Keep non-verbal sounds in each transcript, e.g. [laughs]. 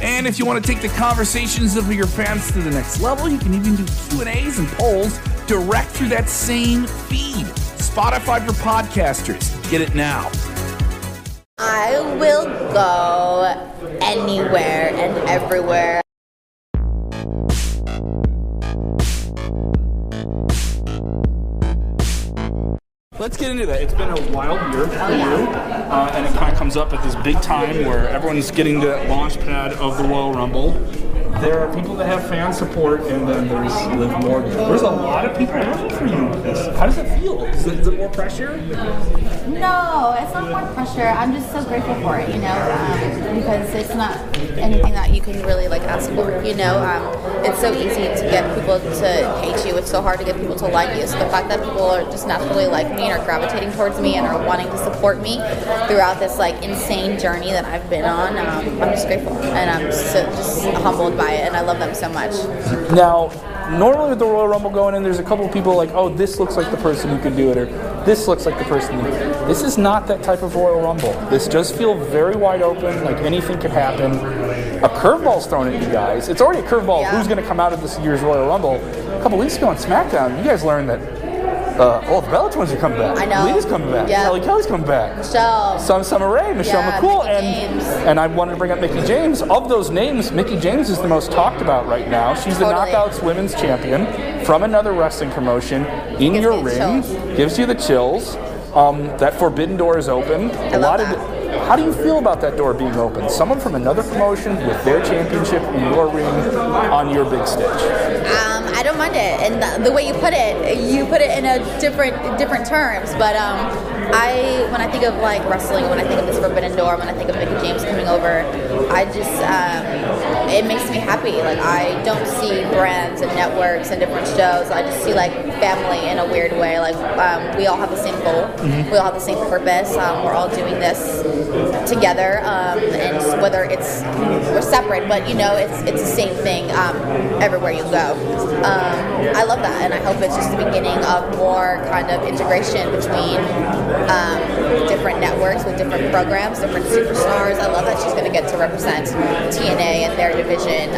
And if you want to take the conversations of your fans to the next level, you can even do Q&As and polls direct through that same feed. Spotify for podcasters. Get it now. I will go anywhere and everywhere. Let's get into that. It's been a wild year for you, uh, and it kind of comes up at this big time where everyone's getting to that launch pad of the Royal Rumble. There are people that have fan support, and then there's Liv Morgan. There's a lot of people rooting for you. How does it feel? Is it, is it more pressure? No, it's not more pressure. I'm just so grateful for it, you know, um, because it's not anything that you can really like ask for. You know, um, it's so easy to get people to hate you. It's so hard to get people to like you. So the fact that people are just naturally like me and are gravitating towards me and are wanting to support me throughout this like insane journey that I've been on, um, I'm just grateful and I'm so just humbled by it, and I love them so much. Now, normally with the Royal Rumble going in, there's a couple of people like, oh, this looks like the person who could do it, or this looks like the person. Who... This is not that type of Royal Rumble. This does feel very wide open, like anything could happen. A curveball's thrown at you guys. It's already a curveball. Yeah. Who's going to come out of this year's Royal Rumble? A couple weeks ago on SmackDown, you guys learned that. Uh, oh, the Bella Twins are coming back. I know. Lita's coming back. Yeah. Kelly Kelly's coming back. Michelle. Some Summer Rae, Michelle Yeah, McCool, Mickie and James. and I wanted to bring up Mickie James. Of those names, Mickie James is the most talked about right now. She's the Knockouts Women's Champion from another wrestling promotion in Gives your ring. chills. Gives you the chills. Um, that forbidden door is open. a love lot of. How do you feel about that door being open? Someone from another promotion with their championship in your ring on your big stage. Um, I don't mind it, and the, the way you put it, you put it in a different different terms. But um, I, when I think of like wrestling, when I think of this Forbidden Door, when I think of Mickie James coming over, I just um, it makes me happy. Like I don't see brands and networks and different shows. I just see like family in a weird way. Like um, we all have the same goal, we all have the same purpose. Um, we're all doing this together, um, and whether it's we're separate, but you know it's it's the same thing um, everywhere you go. Um, I love that, and I hope it's just the beginning of more kind of integration between um, different networks with different programs, different superstars. I love that she's going to get to represent TNA and their division.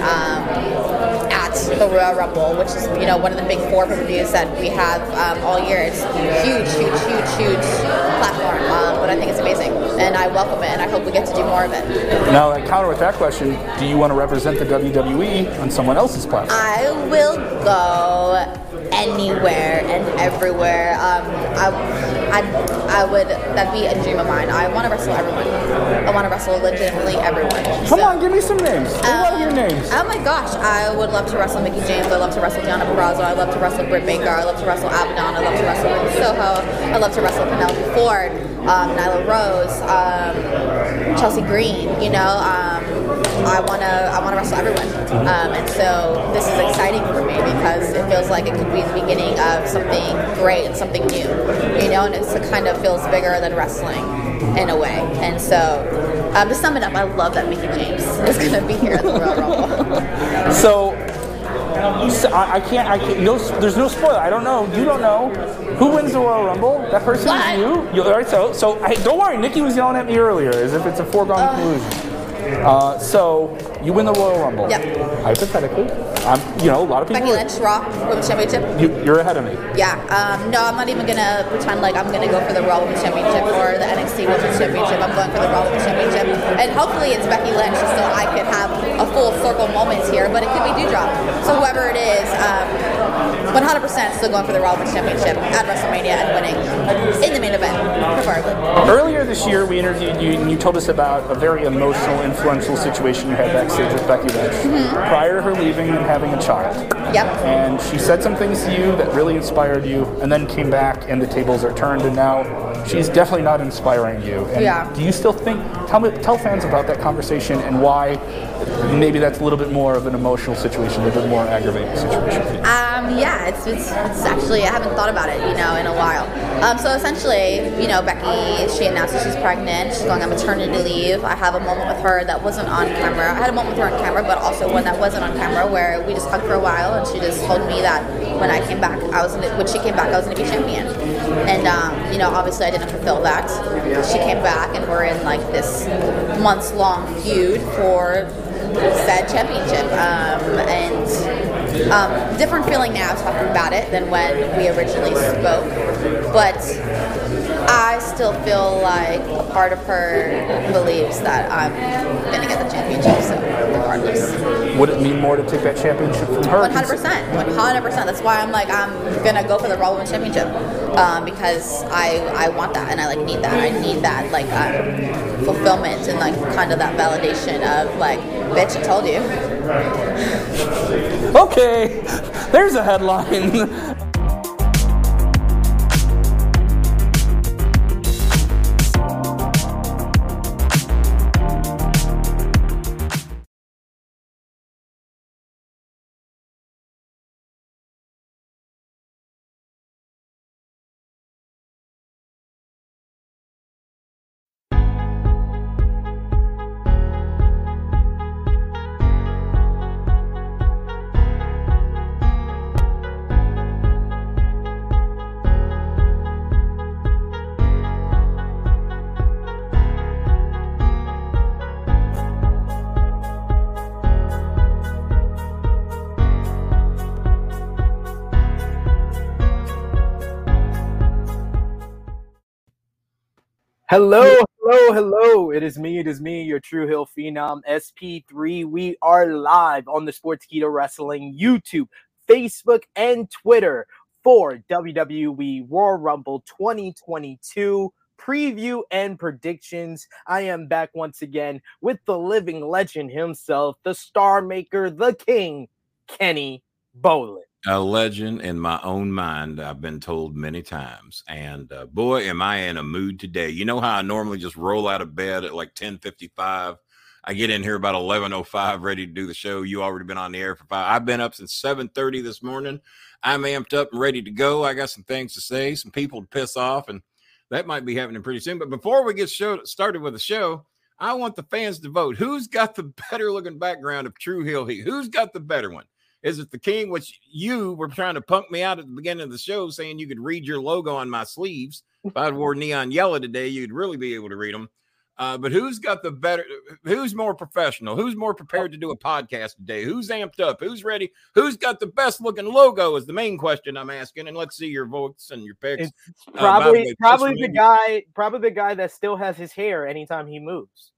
At the Royal Rumble, which is you know one of the big four pay-per-views that we have um, all year. It's huge, huge, huge, huge platform, um, but I think it's amazing, and I welcome it, and I hope we get to do more of it. Now, I counter with that question: Do you want to represent the WWE on someone else's platform? I will go anywhere and everywhere. Um, I, I, I would. That'd be a dream of mine. I want to wrestle everyone. I want to wrestle legitimately everyone. Come So- on, give me some names. I want to hear names. Oh my gosh, I would love to wrestle Mickie James. I love to wrestle Deonna Purrazzo. I love to wrestle Britt Baker. I love to wrestle Abaddon. I love to wrestle Ruby Soho. I love to wrestle Penelope Ford, um, Nyla Rose, um, Chelsea Green. You know, um, I wanna I wanna wrestle everyone, um, and so this is exciting for me because it feels like it could be the beginning of something great and something new. You know, and it's, it kind of feels bigger than wrestling in a way. And so, um, to sum it up, I love that Mickie James [laughs] is going to be here at the Royal Rumble. [laughs] So, I, s- I, I can't. I can't. No, there's no spoiler. I don't know. You don't know who wins the Royal Rumble. That person What? is you. you all right. So, so I, don't worry. Nikki was yelling at me earlier as if it's a foregone conclusion. Uh, so you win the Royal Rumble. Yep. Hypothetically, I'm. You know, a lot of people. Becky are- Lynch, Raw Women's Championship. You, you're ahead of me. Yeah. Um, no, I'm not even gonna pretend like I'm gonna go for the Raw Women's Championship or the NXT Women's Championship. I'm going for the Raw Women's Championship, and hopefully it's Becky Lynch, so I could have a full circle moment here. But it could be Doudrop. So whoever it is, um, 100% still going for the Raw Women's Championship at WrestleMania and winning in the main event, preferably. Earlier this year, we interviewed you, and you told us about a very emotional, influential situation you had backstage with Becky Lynch Mm-hmm. prior to her leaving and having a child. Yep. And she said some things to you that really inspired you, and then came back, and the tables are turned, and now she's definitely not inspiring you. And Yeah. Do you still think? Tell me, tell fans about that conversation and why maybe that's a little bit more of an emotional situation, a little bit more aggravating situation. Um, yeah, it's, it's, it's actually, I haven't thought about it, you know, in a while. Um, so essentially, you know, Becky, she announced that she's pregnant. She's going on maternity leave. I have a moment with her that wasn't on camera. I had a moment with her on camera, but also one that wasn't on camera where we just hugged for a while and she just told me that when I came back, I was gonna, when she came back, I was going to be champion. And, um, you know, obviously I didn't fulfill that. She came back and we're in like this months long feud for said championship. Um, and um, different feeling now talking about it than when we originally spoke. But I still feel like a part of her believes that I'm going to get the championship, so regardless. Would it mean more to take that championship from her? 100%. 100%. That's why I'm like, I'm going to go for the Raw Women's Championship um, because I, I want that and I like need that. I need that like um, fulfillment and like kind of that validation of like, bitch, I told you. Okay, [laughs] there's a headline. Hello, hello, hello. It is me. It is me, your True Hill Phenom SP3. We are live on the Sportskeeda Wrestling YouTube, Facebook, and Twitter for WWE Royal Rumble 2022 preview and predictions. I am back once again with the living legend himself, the star maker, the king, Kenny Bolin. A legend in my own mind, I've been told many times. And uh, boy, am I in a mood today. You know how I normally just roll out of bed at like 1055? I get in here about 1105 ready to do the show. You already been on the air for five. I've been up since 730 this morning. I'm amped up and ready to go. I got some things to say, some people to piss off, and that might be happening pretty soon. But before we get show, started with the show, I want the fans to vote. Who's got the [laughs] better looking background of True Hill Heat? Who's got the better one? Is it the king, which you were trying to punk me out at the beginning of the show, saying you could read your logo on my sleeves? If I wore neon yellow today, you'd really be able to read them. Uh, but who's got the better? Who's more professional? Who's more prepared to do a podcast today? Who's amped up? Who's ready? Who's got the best looking logo? Is the main question I'm asking. And let's see your votes and your picks. It's probably uh, probably the guy, probably the guy that still has his hair anytime he moves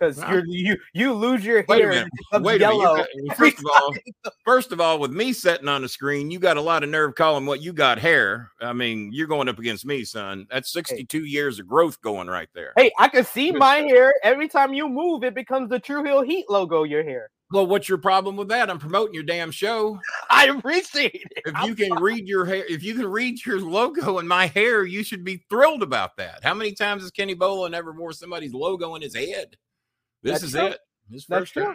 because you you you lose your Wait hair. a minute. Wait a minute. First of all, [laughs] first of all, with me sitting on the screen, you got a lot of nerve calling what you got hair. I mean, you're going up against me, son. That's 62 hey. years of growth going right there. Hey, I can see my hair every time you move. It becomes the True Hill Heat logo. Your hair. Well, what's your problem with that? I'm promoting your damn show. [laughs] I appreciate it. If you can read your hair, if you can read your logo in my hair, you should be thrilled about that. How many times has Kenny Bolin ever wore somebody's logo in his head? This That's is true. it. This That's first true.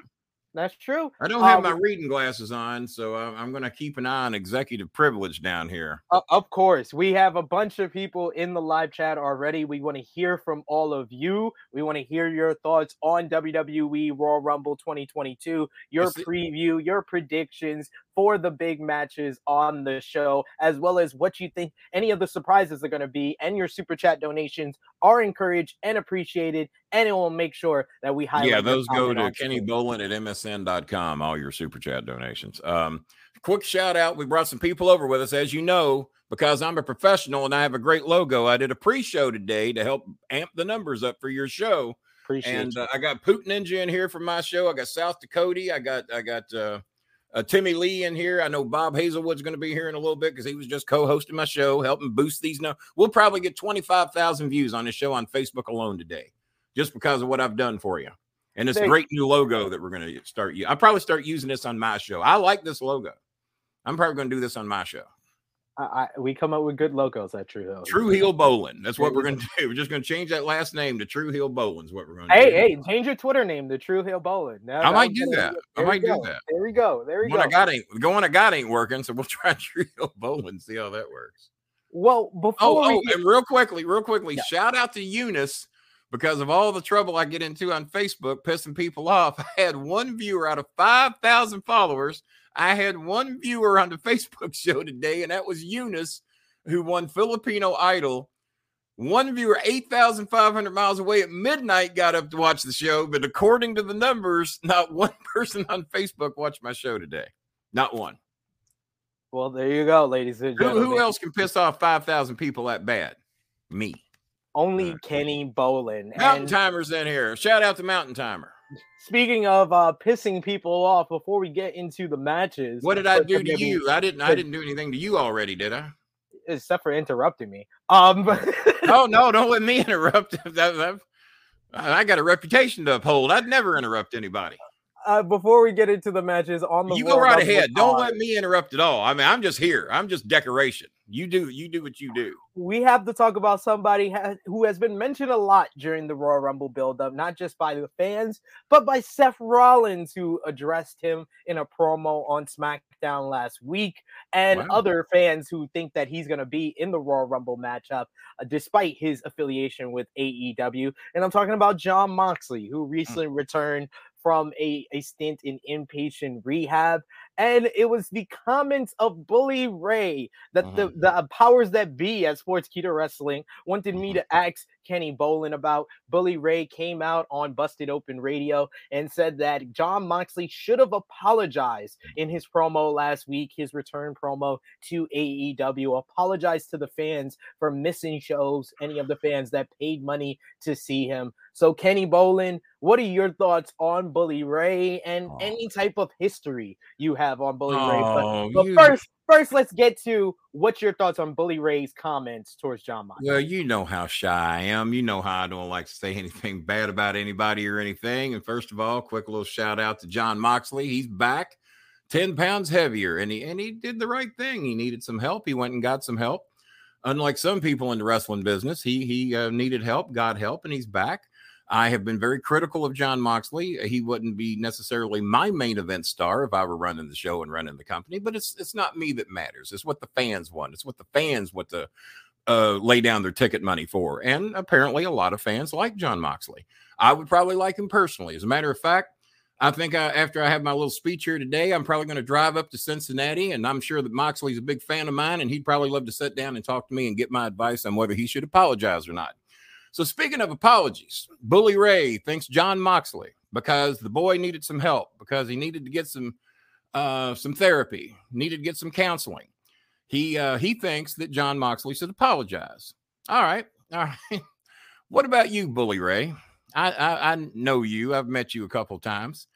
That's true. I don't have Uh, my reading glasses on, so I- I'm going to keep an eye on executive privilege down here. Uh, of course, we have a bunch of people in the live chat already. We want to hear from all of you. We want to hear your thoughts on WWE Royal Rumble 2022, your Is it- preview, your predictions for the big matches on the show, as well as what you think any of the surprises are going to be. And your super chat donations are encouraged and appreciated, and it will make sure that we highlight. yeah, those go to Kenny. Bolin at msn.com, all your super chat donations. Um, quick shout out. We brought some people over with us, as you know, because I'm a professional and I have a great logo. I did a pre show today to help amp the numbers up for your show. Appreciate and uh, I got Poot Ninja in here from my show. I got South Dakota. I got I got uh, uh, Timmy Lee in here. I know Bob Hazelwood's going to be here in a little bit because he was just co-hosting my show, helping boost these. No, we'll probably get twenty five thousand views on this show on Facebook alone today, just because of what I've done for you. And this great new logo that we're going to start. I'll probably start using this on my show. I like this logo. I'm probably going to do this on my show. I, I, we come up with good logos at True Hill. True Hill Bolin. That's what we're going [laughs] to do. We're just going to change that last name to True Hill Bolin. Is what we're going to hey, do. Hey, hey, change your Twitter name to True Hill Bolin. Now, I might do that. I might do that. There we go. There we go. I got ain't one I got ain't working, so we'll [laughs] try True Hill Bolin. See how that works. Well, oh, before oh, we... oh and real quickly, real quickly, yeah. shout out to Eunice because of all the trouble I get into on Facebook, pissing people off. [laughs] I had one viewer out of five thousand followers. I had one viewer on the [laughs] Facebook show today, and that was Eunice who won Filipino Idol. One viewer, 8,500 miles away at midnight, got up to watch the show. But according to the numbers, not [laughs] one person on Facebook watched my show today. Not one. Well, there you go, ladies and gentlemen. Who, who else can piss off 5,000 people that bad? Me. Only uh, Kenny Bolin. Mountain and Timer's in here. Shout out to Mountain Timer. Speaking of uh, pissing people off, before we get into the matches, what did I do to you? I didn't. I didn't do anything to you already, did I? except for interrupting me. Um, [laughs] oh no, don't let me [laughs] interrupt. I got a reputation to uphold. I'd never interrupt anybody uh, before we get into the matches on the you go right ahead. Don't let me interrupt at all. I mean, I'm just here. I'm just decoration. You do you do what you do. We have to talk about somebody ha- who has been mentioned a lot during the Royal Rumble buildup, not just by the fans, but by Seth Rollins, who addressed him in a promo on SmackDown last week, and wow. other fans who think that he's going to be in the Royal Rumble matchup, uh, despite his affiliation with AEW. And I'm talking about Jon Moxley, who mm. recently mm. returned from a, a stint in inpatient rehab. And it was the comments of Bully Ray that the, mm-hmm. the powers that be at Sportskeeda Wrestling wanted me mm-hmm. to ask Kenny Bolin about. Bully Ray came out on Busted Open Radio and said that Jon Moxley should have apologized mm. in his promo last week, his return promo to AEW. Apologized to the fans for missing shows, any of the fans that paid money to see him. So, Kenny Bolin, what are your thoughts on Bully Ray and oh. any type of history you have on Bully oh, Ray? But, oh, but you... first, first, let's get to what's your thoughts on Bully Ray's comments towards Jon Moxley. Well, you know how shy I am. You know how I don't like to say [laughs] anything bad about anybody or anything. And first of all, quick little shout out to Jon Moxley. He's back, ten pounds heavier, and he and he did the right thing. He needed some help. He went and got some help. Unlike some people in the wrestling business, he he uh, needed help, got help, and he's back. I have been very critical of Jon Moxley. He wouldn't be necessarily my main event star if I were running the show and running the company, but it's it's not me that matters. It's what the fans want. It's what the fans want to uh, lay down their ticket money for. And apparently, a lot of fans like Jon Moxley. I would probably like him personally. As a matter of fact, I think I, after I have my little speech here today, I'm probably going to drive up to Cincinnati, and I'm sure that Moxley's a big fan of mine, and he'd probably love to sit down and talk to me and get my advice on whether he should apologize or not. So, speaking of apologies, Bully Ray thanks Jon Moxley because the boy needed some help because he needed to get some uh, some therapy, needed to get some counseling. He uh, he thinks that Jon Moxley should apologize. All right, all right. [laughs] what about you, Bully Ray? I, I, I know you. I've met you a couple times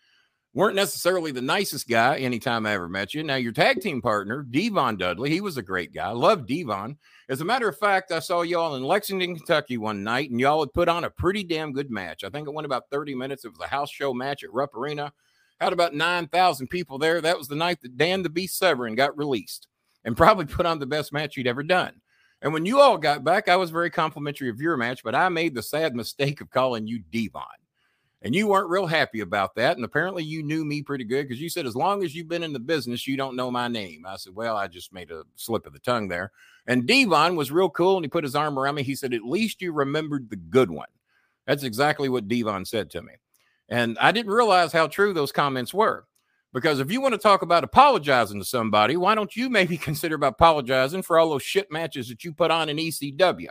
weren't necessarily the nicest guy anytime I ever met you. Now, your tag team partner, Devon Dudley, he was a great guy. I love Devon. As a matter of fact, I saw y'all in Lexington, Kentucky one night, and y'all had put on a pretty damn good match. I think it went about 30 minutes. It was a house show match at Rupp Arena. Had about 9,000 people there. That was the night that Dan the Beast Severn got released and probably put on the best match he'd ever done. And when you all got back, I was very complimentary of your match, but I made the sad mistake of calling you Devon and you weren't real happy about that. And apparently, you knew me pretty good because you said, as long as you've been in the business, you don't know my name. I said, well, I just made a slip of the tongue there. And Devon was real cool and he put his arm around me. He said, at least you remembered the good one. That's exactly what Devon said to me. And I didn't realize how true those comments were. Because if you want to talk about apologizing to somebody, why don't you maybe [laughs] consider about apologizing for all those shit matches that you put on in ECW?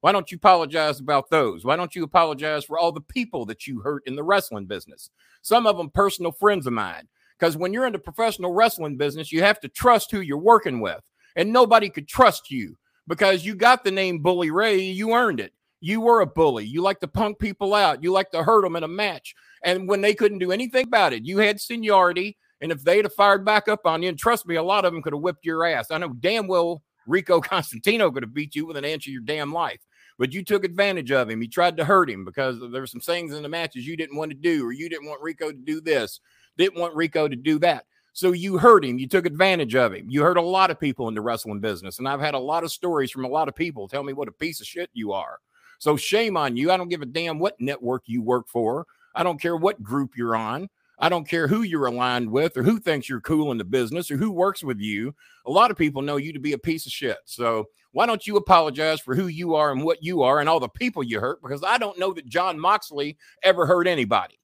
Why don't you apologize about those? Why don't you apologize for all the people that you hurt in the wrestling business? Some of them personal friends of mine. Because when you're in the professional wrestling business, you have to trust who you're working with. And nobody could trust you because you got the name Bully Ray. You earned it. You were a bully. You like to punk people out. You like to hurt them in a match. And when they couldn't do anything about it, you had seniority. And if they'd have fired back up on you, and trust me, a lot of them could have whipped your ass. I know damn well Rico [laughs] Constantino could have beat you with an inch of your damn life but you took advantage of him. You tried to hurt him because there were some things in the matches you didn't want to do, or you didn't want Rico to do this, didn't want Rico to do that. So you hurt him. You took advantage of him. You hurt a lot of people in the wrestling business. And I've had a lot of stories from a lot of people tell me what a piece of shit you are. So shame on you. I don't give a damn what network you work for. I don't care what group you're on. I don't care who you're aligned with or who thinks you're cool in the business or who works with you. A lot of people know you to be a piece of shit. So why don't you apologize for who you are and what you are and all the people you hurt? Because I don't know that Jon Moxley ever hurt anybody.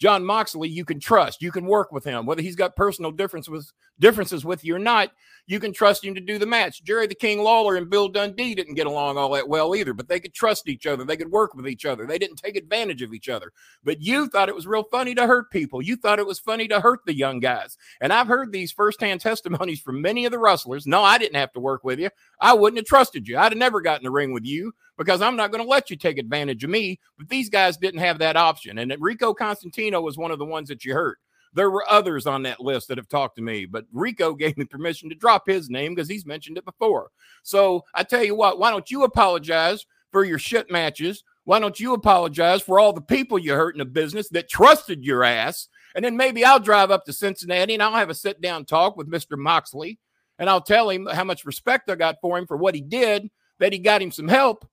Jon Moxley, you can trust, you can work with him, whether he's got personal differences differences with you or not. You can trust him to do the match. Jerry the King Lawler and Bill Dundee didn't get along all that well either, but they could trust each other. They could work with each other. They didn't take advantage of each other. But you thought it was real funny to hurt people. You thought it was funny to hurt the young guys. And I've heard these firsthand [laughs] testimonies from many of the wrestlers. No, I didn't have to work with you. I wouldn't have trusted you. I'd have never gotten the ring with you because I'm not going to let you take advantage of me. But these guys didn't have that option. And Rico Constantino was one of the ones that you hurt. There were others on that list that have talked to me, but Rico [laughs] gave me permission to drop his name because he's mentioned it before. So I tell you what, why don't you apologize for your shit matches? Why don't you apologize for all the people you hurt in the business that trusted your ass? And then maybe I'll drive up to Cincinnati and I'll have a sit down talk with Mr. Moxley and I'll tell him how much respect I got for him for what he did, that he got him some help,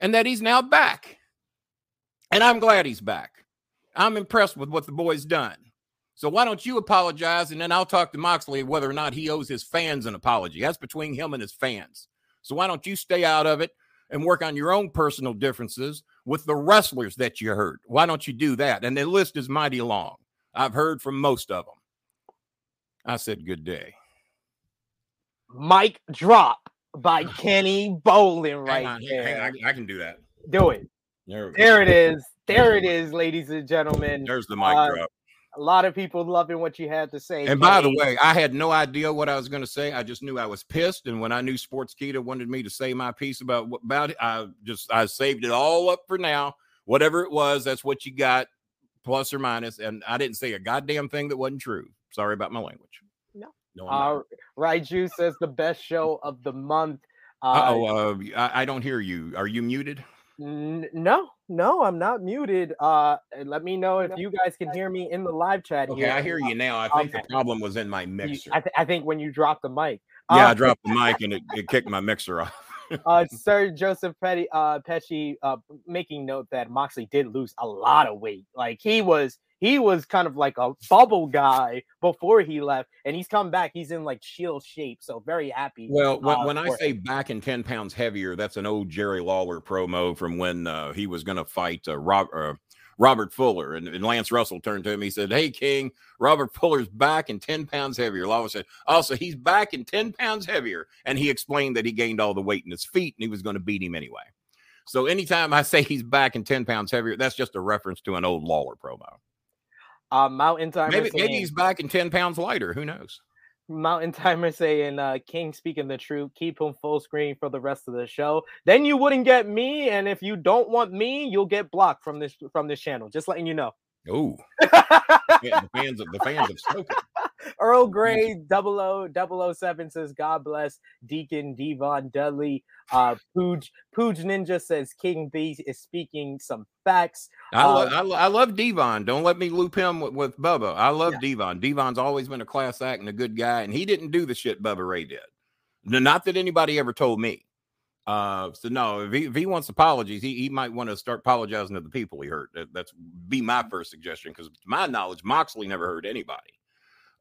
and that he's now back. And I'm glad he's back. I'm impressed with what the boy's done. So why don't you apologize? And then I'll talk to Moxley whether or not he owes his fans an apology. That's between him and his fans. So why don't you stay out of it and work on your own personal differences with the wrestlers that you hurt? Why don't you do that? And the list is mighty long. I've heard from most of them. I said good day. Mic drop by [laughs] Kenny Bolin right hang on, there. hang on, I can do that. Do it. There. There it is. There it is, ladies and gentlemen. There's the mic Uh, drop. A lot of people loving what you had to say. And by the way, I had no idea what I was going to say. I just knew I was pissed, and when I knew Sports Sportskeeda wanted me to say my piece about what- about it, I just I saved it all up for now. Whatever it was, that's what you got, plus or minus. And I didn't say a goddamn thing that wasn't true. Sorry about my language. No. no. I'm. Uh, Raiju says the best show of the month. Uh, Uh-oh, uh, I, I don't hear you. Are you muted? No, no, I'm not muted. Uh, let me know if you guys can hear me in the live chat Okay, here. I hear you now. I think Okay. the problem was in my mixer. I, th- I think when you dropped the mic. yeah, Uh, I dropped the mic and it, it kicked my mixer off. uh, [laughs] Sir Joseph Petty, uh, Pesci, uh, making note that Moxley did lose a lot of weight. Like he was, he was kind of like a bubble guy before he left, and he's come back. He's in like shield shape, so very happy. Well, when, uh, when I say back and 10 pounds heavier, that's an old Jerry Lawler promo from when uh, he was going to fight uh, Rob, uh, Robert Fuller. And, and Lance Russell turned to him. He said, Hey, King, Robert Fuller's back and 10 pounds heavier. Lawler said, Also, he's back and 10 pounds heavier. And he explained that he gained all the weight in his feet and he was going to beat him anyway. So anytime I say he's back and 10 pounds heavier, that's just a reference to an old Lawler promo. Uh, Mountain Timer Maybe, saying, maybe he's back and 10 pounds lighter. Who knows? Mountain Timer saying, uh, King speaking the truth, keep him full screen for the rest of the show. Then you wouldn't get me, and if you don't want me, you'll get blocked from this from this channel. Just letting you know. Oh, yeah, the fans of the fans have spoken. [laughs] Earl Grey 007 says, God bless Deacon Devon Dudley. Uh, Pooj, Pooj Ninja says, King B is speaking some facts. I, lo- Um, I, lo- I love Devon. Don't let me loop him with, with Bubba. I love Yeah. Devon. Devon's always been a class act and a good guy, and he didn't do the shit Bubba Ray did. Not that anybody ever told me. Uh, so no, if he, if he wants apologies, he, he might want to start apologizing to the people he hurt. That, that's be my first suggestion because, to my knowledge, Moxley never hurt anybody.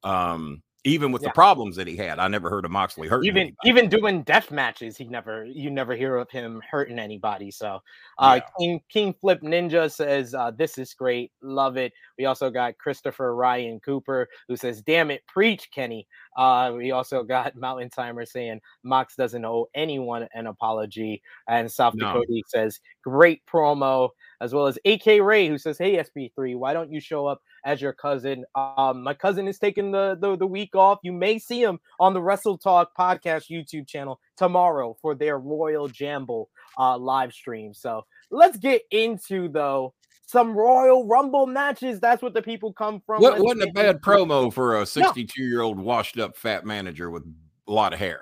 Um, even with Yeah. the problems that he had, I never heard of Moxley hurting even anybody. even doing death matches, he never you never hear of him hurting anybody. So uh Yeah. King King Flip Ninja says uh this is great, love it. We also got Christopher Ryan Cooper who says, damn it, preach, Kenny. Uh we also [laughs] got Mountain Timer saying Mox doesn't owe anyone an apology. And South No. Dakota says, great promo, as well as AK Ray who says, Hey SP3, why don't you show up as your cousin? Um, my cousin is taking the, the the week off. You may see him on the Wrestle Talk podcast YouTube channel tomorrow for their Royal Jamble uh live stream. So let's get into though some Royal Rumble matches. That's what the people come from. What, wasn't a bad promo for a 62 year old washed up fat manager with a lot of hair.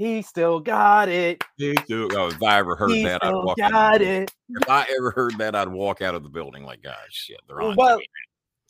He still got it. He still- oh, if I ever heard he that, I'd walk out. got of the- it. If I ever heard that, I'd walk out of the building like, God, shit, they're on. Well,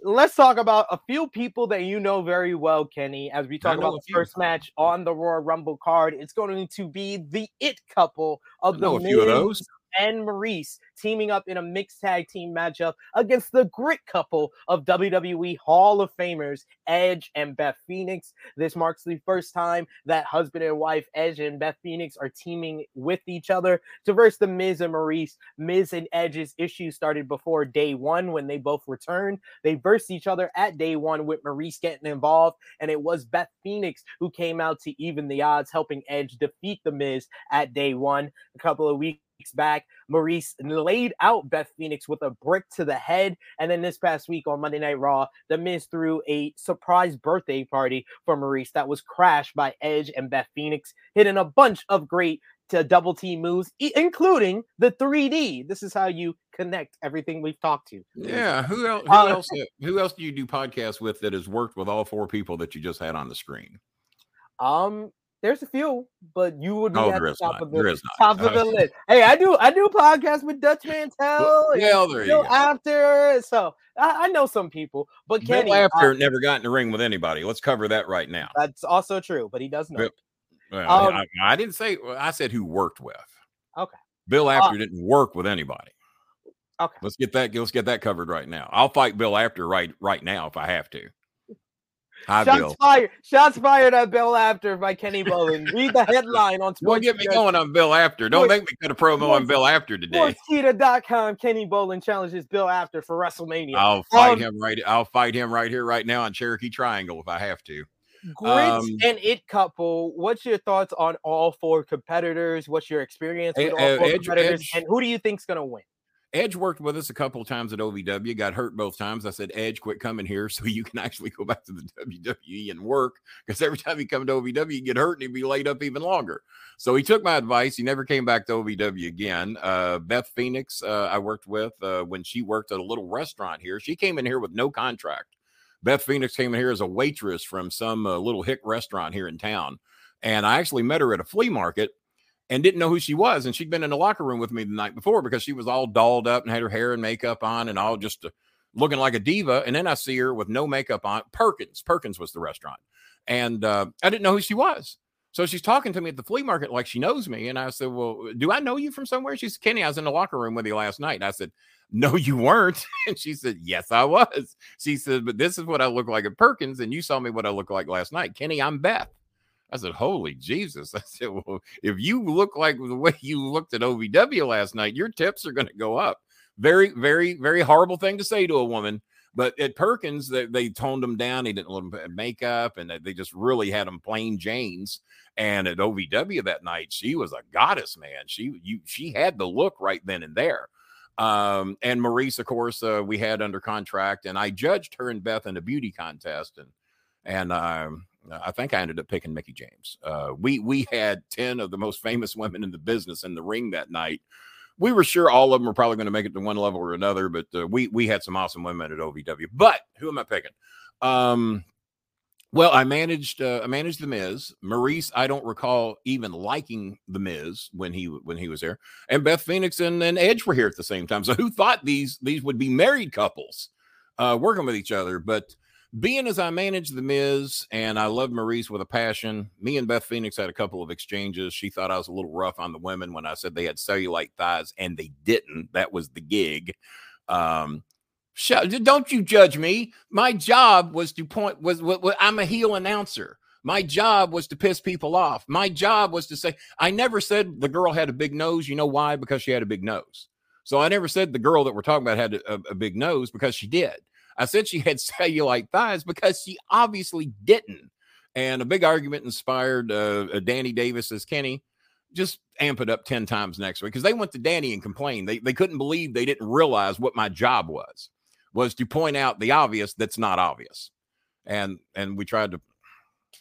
let's talk about a few people that you know very well, Kenny. As we talk about the first match on the Royal Rumble card, it's going to be the it couple of the know a few of those. And Maryse teaming up in a mixed tag team matchup against the grit couple of WWE Hall of Famers Edge and Beth Phoenix. This marks the first time that husband and wife Edge and Beth Phoenix are teaming with each other to verse the Miz and Maryse. Miz and Edge's issues started before day one when they both returned. They versed each other at day one with Maryse getting involved, and it was Beth Phoenix who came out to even the odds, helping Edge defeat the Miz at day one. A couple of weeks back, Maryse laid out Beth Phoenix with a brick to the head. And then this past week on Monday Night Raw, The Miz threw a surprise birthday party for Maryse that was crashed by Edge and Beth Phoenix, hitting a bunch of great to double team moves, including the 3D. This is how you connect everything we've talked to. Yeah. Who else? Who Uh, else? Who else do you do podcasts with that has worked with all four people that you just had on the screen? Um, there's a few, but you would be Oh, at the top of the There is not. top of the list. Hey, I do I do podcasts with Dutch Mantell. Well, there you Bill go. After, so I, I know some people, but Bill Kenny, uh, Apter never got in the ring with anybody. Let's cover that right now. that's also true, but he does know. Bill- Well, Um, I, I didn't say. I said who worked with. Okay. Bill Apter didn't work with anybody. Okay. Let's get that. Let's get that covered right now. I'll fight Bill Apter right right now if I have to. Hi, Shots Bill. fired! Shots fired at Bill Apter by Kenny Bolin. Read the headline on [laughs] Don't get me going on Bill Apter. Don't make me cut a promo on Bill Apter today. Sportskeeda.com. Kenny Bolin challenges Bill Apter for WrestleMania. I'll fight Um, him right. I'll fight him right here, right now on Cherokee Triangle if I have to. Grit um, and It couple. What's your thoughts on all four competitors? What's your experience with Eh, all uh, four Edge- competitors? Edge- And who do you think's gonna win? Edge worked with us a couple of times at OVW, got hurt both times. I said, Edge, quit coming here [laughs] so you can actually go back to the WWE and work. Because every time you come to OVW, you get hurt and he'd be laid up even longer. So he took my advice. He never came back to OVW again. Uh, Beth Phoenix, uh, I worked with uh, when she worked at a little restaurant here. She came in here with no contract. Beth Phoenix came in here as a waitress from some uh, little hick restaurant here in town. And I actually met her at a flea market and didn't know who she was. And she'd been in the locker room with me the night before because she was all dolled up and had her hair and makeup on and all just uh, looking like a diva. And then I see her with no makeup on. Perkins, Perkins was the restaurant. And uh, I didn't know who she was. So she's talking to me at the flea market like she knows me. And I said, Well, do I know you from somewhere? She said, Kenny, I was in the locker room with you last night. And I said, No, you weren't. [laughs] And she said, Yes, I was. She said, But this is what I look like at Perkins. And you saw me what I look like last night. Kenny, I'm Beth. I said, Holy Jesus. [laughs] I said, Well, if you look like the way you looked at OVW last night, your tips are going to go up. Very, very, very horrible thing to say to a woman. But at Perkins, they, they toned him down. He didn't let him makeup, and they- they just really had him plain Janes. And at OVW that night, she was a goddess, man. She you she had the look right then and there. Um, and Maryse, of course, uh, we had under contract, and I judged her and Beth in a beauty contest, and and um, I think I ended up picking Mickie James. Uh, we we had ten of the most famous women in the business in the ring that night. We were sure all of them were probably going to make it to one level or another, but uh, we we had some awesome women at OVW. But who am I picking? Um, well, I managed uh, I managed the Miz. Maryse, I don't recall even liking the Miz when he when he was there. And Beth Phoenix and, and Edge were here at the same time. So who thought these these would be married couples uh, working with each other? But being as I managed the Miz and I love Maryse with a passion, me and Beth Phoenix had a couple of exchanges. She thought I was a little rough on the women when I said they had cellulite thighs, and they didn't. That was the gig. Um, sh- don't you judge me. My job was to point was, was, was I'm a heel announcer. My job was to piss people off. My job was to say I never said the girl had a big nose. You know why? Because she had a big nose. So I never said the girl that we're talking about had a, a big nose because she did. I said she had [laughs] cellulite thighs because she obviously didn't. And a big argument inspired uh, uh, Danny Davis as Kenny. Just amp it up 10 times next week because they went to Danny and complained. They, they couldn't believe they didn't realize what my job was, was to point out the obvious that's not obvious. And and we tried to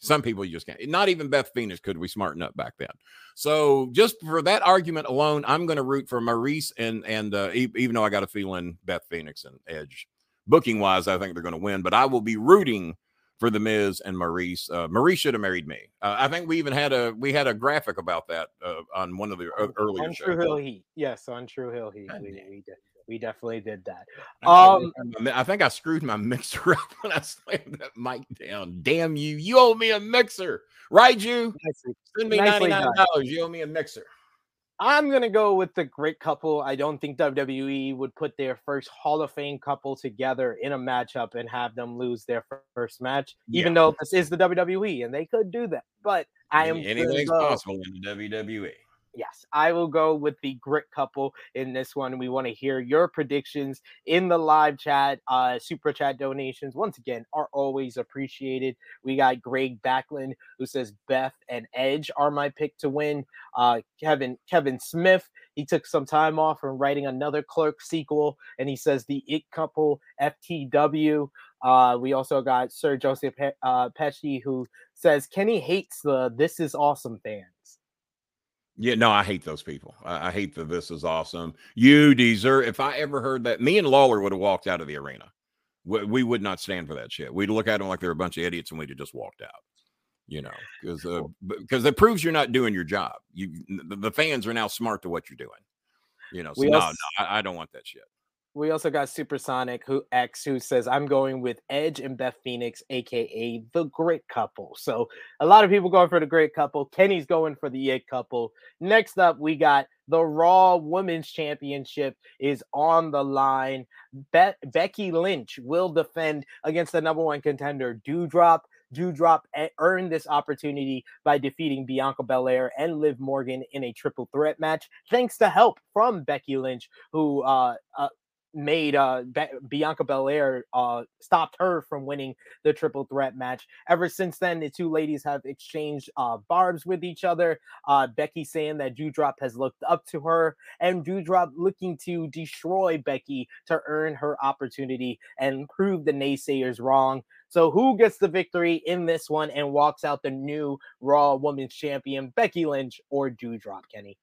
some people you just can't. Not even Beth Phoenix could we smarten up back then. So just for that argument alone, I'm going to root for Maryse and and uh, even though I got a feeling Beth Phoenix and Edge, booking wise, I think they're going to win. But I will be rooting for the Miz and Maryse. Uh, Maryse should have married me. Uh, I think we even had a we had a graphic about that uh, on one of the earlier on shows. True Hill Heat. Yes, on True Hill Heat. We, we did. We definitely did that. I Um, think I, think I screwed my [laughs] mixer up when I slammed that mic down. Damn you! You owe me a mixer, right? You send me ninety nine dollars. You owe me a mixer. I'm gonna go with the great couple. I don't think WWE would put their first Hall of Fame couple together in a matchup and have them lose their first match, even though this is the WWE and they could do that. But I am anything's possible in the. WWE. Yes, I will go with the grit couple in this one. We want to hear your predictions in the live chat. Uh, super chat donations, once again, are always appreciated. We got Greg Backlund who says Beth and Edge are my pick to win. Uh, Kevin Kevin Smith, he took some time off from writing another Clerk sequel, and he says the It couple FTW. Uh, we also got Sir Joseph Pe- uh, Pesci who says Kenny hates the This Is Awesome fans. Yeah, no, I hate those people. I, I hate that this is awesome. You deserve. If I ever heard that, me and Lawler would have walked out of the arena. We, we would not stand for that shit. We'd look at them like they're a bunch of idiots, and we'd have just walked out. You know, because uh, because it proves you're not doing your job. You the, the fans are now smart to what you're doing. You know, so We no, also- no, I, I don't want that shit. We also got Supersonic who X who says I'm going with Edge and Beth Phoenix, aka the Great Couple. So a lot of people going for the Great Couple. Kenny's going for the It Couple. Next up, we got the Raw Women's Championship is on the line. Be- Becky Lynch will defend against the number one contender, Doudrop. Doudrop earned this opportunity by defeating Bianca Belair and Liv Morgan in a triple threat match, thanks to help from Becky Lynch, who uh, uh, made uh Be- Bianca Belair uh stopped her from winning the triple threat match. Ever since then, the two ladies have exchanged uh barbs with each other. Uh Becky saying that Doudrop has looked up to her, and Doudrop looking to destroy Becky to earn her opportunity and prove the naysayers wrong. So who gets the victory in this one and walks out the new Raw Women's Champion, Becky Lynch or Doudrop, Kenny?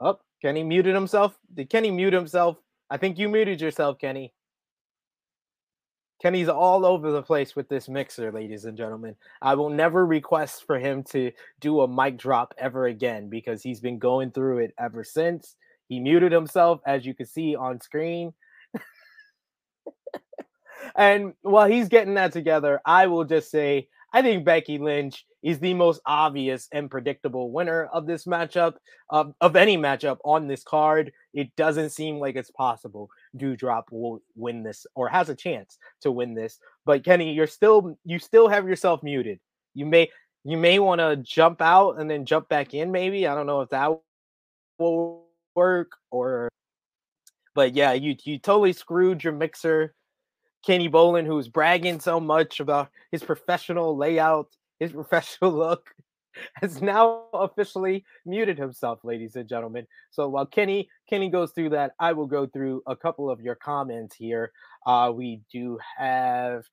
Oh, Kenny muted himself. Did Kenny mute himself? I think you muted yourself, Kenny. Kenny's all over the place with this mixer, ladies and gentlemen. I will never request for him to do a mic drop ever again because he's been going through it ever since. He muted himself, as you can see on screen. [laughs] and while he's getting that together, I will just say I think Becky Lynch is the most obvious and predictable winner of this matchup, of, of any matchup on this card. It doesn't seem like it's possible Doudrop will win this or has a chance to win this. But Kenny, you're still you still have yourself muted. You may you may want to jump out and then jump back in. Maybe I don't know if that will work or. But yeah, you you totally screwed your mixer. Kenny Bolin, who's bragging so much about his professional layout, his [laughs] professional look, has now officially muted himself, ladies and gentlemen. So while Kenny Kenny goes through that, I will go through a couple of your comments here. Uh, we do have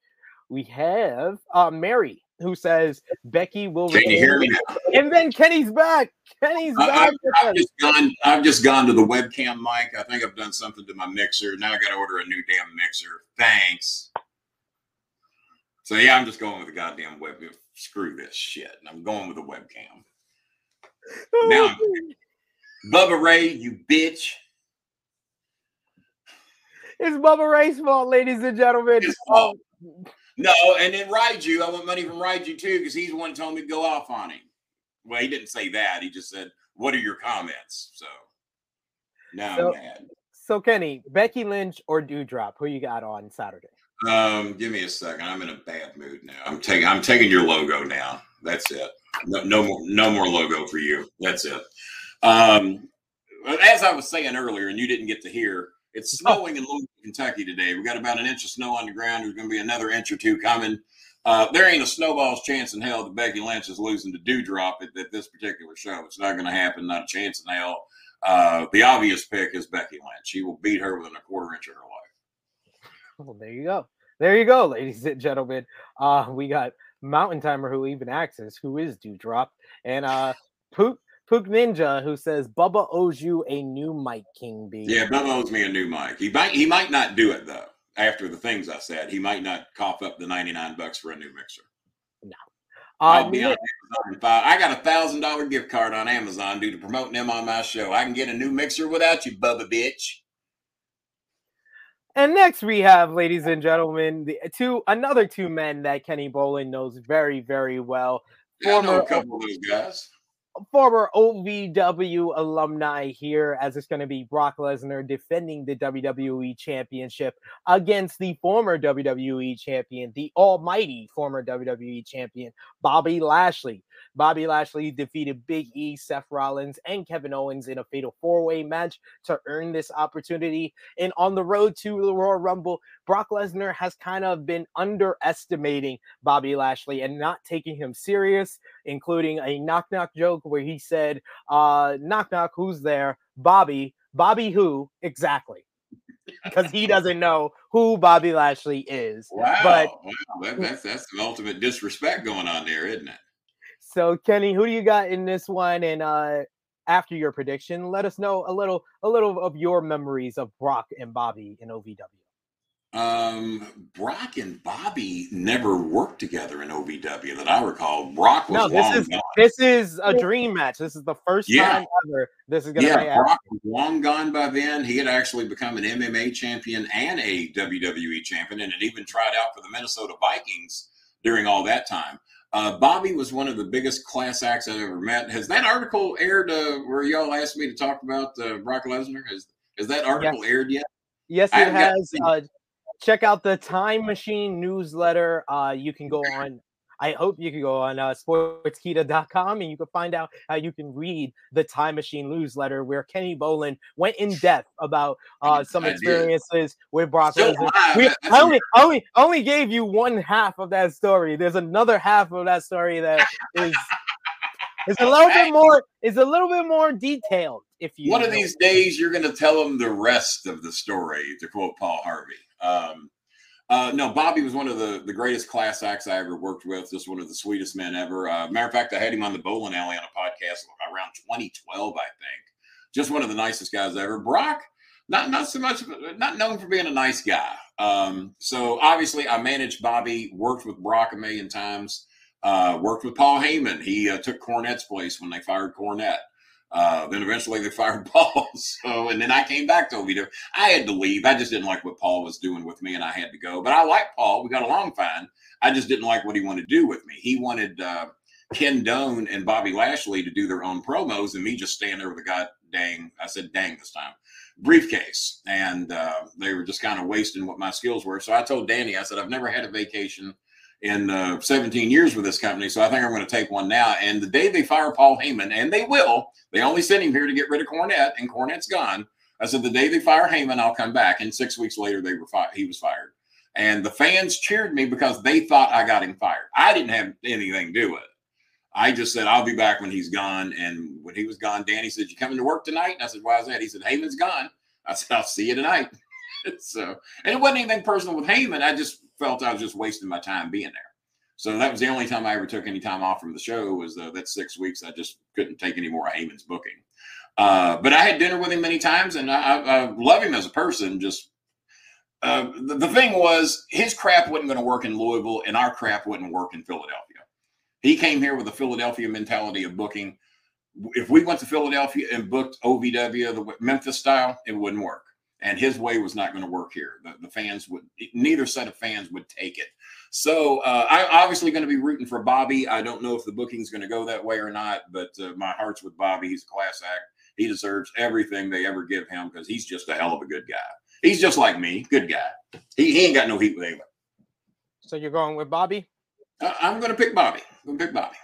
we have uh, Mary who says Becky will. Can you hear me? And then Kenny's back. Kenny's I, back. I've, I've just gone. I've just gone to the webcam mic. I think I've done something to my mixer. Now I got to order a new damn mixer. Thanks. So yeah, I'm just going with the goddamn webcam. Screw this shit. And I'm going with the webcam. Now, [laughs] Bubba Ray, you bitch. It's Bubba Ray's fault, ladies and gentlemen. No, and then Raiju. I want money from Raiju too because he's the one who told me to go off on him. Well, he didn't say that. He just said, "What are your comments?" So now So- so Kenny, Becky Lynch or Doudrop? Who you got on Saturday? Um, give me a second. I'm in a bad mood now. I'm taking I'm taking your logo now. That's it. No, no more no more logo for you. That's it. Um, as I was saying earlier, and you didn't get to hear, it's snowing in Louisville, Kentucky today. We got about an inch of snow on the ground. There's going to be another inch or two coming. Uh, there ain't a snowball's chance in hell that Becky Lynch is losing to Doudrop at, at this particular show. It's not going to happen. Not a chance in hell. Uh, the obvious pick is Becky Lynch. She will beat her within a quarter inch of her life. Well, there you go. There you go, ladies and gentlemen. Uh, we got Mountain Timer who even access who is Doudrop, and uh, Pook Pook Ninja who says Bubba owes you a new mic, King B. Yeah, Bubba owes me a new mic. He might he might not do it though. After the things I said, he might not cough up the ninety nine bucks for a new mixer. No, I'll uh, be on Amazon five. I got a thousand dollar gift card on Amazon due to promoting them on my show. I can get a new mixer without you, Bubba bitch. And next we have, ladies and gentlemen, the two another two men that Kenny Bolin knows very, very well. Yeah, I know a couple of those guys former OVW alumni here, as it's going to be Brock Lesnar defending the WWE Championship against the former WWE Champion, the almighty former WWE Champion, Bobby Lashley. Bobby Lashley defeated Big E, Seth Rollins, and Kevin Owens in a fatal four way match to earn this opportunity. And on the road to the Royal Rumble, Brock Lesnar has kind of been underestimating Bobby Lashley and not taking him serious, including a knock knock joke where he said, uh, knock knock, who's there? Bobby. Bobby who? Exactly. Because he [laughs] doesn't know who Bobby Lashley is. Wow. But wow. That, that's that's the ultimate disrespect going on there, isn't it? So Kenny, who do you got in this one? And uh after your prediction, let us know a little a little of your memories of Brock and Bobby in OVW. Um, Brock and Bobby never worked together in OVW that I recall. Brock was no, this is gone. this is a dream match. This is the first yeah. time ever. This is gonna yeah. Brock was long gone by then. He had actually become an MMA champion and a WWE champion, and had even tried out for the Minnesota Vikings during all that time. Uh, Bobby was one of the biggest class acts I've ever met. Has that article aired uh, where y'all asked me to talk about uh, Brock Lesnar? Has has that article yes. aired yet? Yes, it has. Uh, check out the Time Machine newsletter. Uh, you can go on. I hope you can go on uh, sportskeeda.com and you can find out how you can read the Time Machine newsletter where Kenny Bolin went in depth about [laughs] uh, some experiences with Brock Lesnar. We I only, only, only gave you one half of that story. There's another half of that story that is is a little bit more is a little bit more detailed. If you one of these days you're going to tell them the rest of the story, to quote Paul Harvey. Um, uh, no, Bobby was one of the, the greatest class acts I ever worked with. Just one of the sweetest men ever. Uh, matter of fact, I had him on the Bowling Alley on a podcast around 2012, I think. Just one of the nicest guys ever. Brock, not not so much, not known for being a nice guy. Um, so obviously, I managed Bobby, worked with Brock a million times. Uh, worked with Paul Heyman. He uh, took Cornette's place when they fired Cornette. Uh, then eventually they [laughs] fired Paul. So, and then I came back to OVW. I had to leave. I just didn't like what Paul was doing with me, and I had to go. But I like Paul. We got along fine. I just didn't like what he wanted to do with me. He wanted uh, Ken Doane and Bobby Lashley to do their own promos, and me just stand there with a god dang. I said dang this time briefcase, and uh, they were just kind of wasting what my skills were. So I told Danny, I said, I've never had a vacation in uh, 17 years with this company. So I think I'm going to take one now. And the day they fire Paul Heyman, and they will, they only sent him here to get rid of Cornette, and Cornette's gone. I said the day they fire Heyman, I'll come back. And six weeks later, they were fi- he was fired. And the fans cheered me because they thought I got him fired. I didn't have anything to do with it. I just said I'll be back when he's gone. And when he was gone, Danny said, "You coming to work tonight?" And I said, "Why is that?" He said, "Heyman's gone." I said, "I'll see you tonight." [laughs] so, and it wasn't anything personal with Heyman. I just felt I was just wasting my time being there. So that was the only time I ever took any time off from the show was uh, that six weeks. I just couldn't take any more Heyman's booking. Uh, but I had dinner with him many times, and I, I love him as a person. Just uh, the, the, thing was, his crap wasn't going to work in Louisville, and our crap wouldn't work in Philadelphia. He came here with a Philadelphia mentality of booking. If we went to Philadelphia and booked OVW the Memphis style, it wouldn't work and his way was not going to work here. The, the, fans would, neither set of fans would take it. So uh, I'm obviously going to be rooting for Bobby. I don't know if the booking's going to go that way or not, but uh, my heart's with Bobby. He's a class act. He deserves everything they ever give him because he's just a hell of a good guy. He's just like me, good guy. He, he ain't got no heat with anyone. So you're going with Bobby? Uh, I'm going to pick Bobby. I'm going to pick Bobby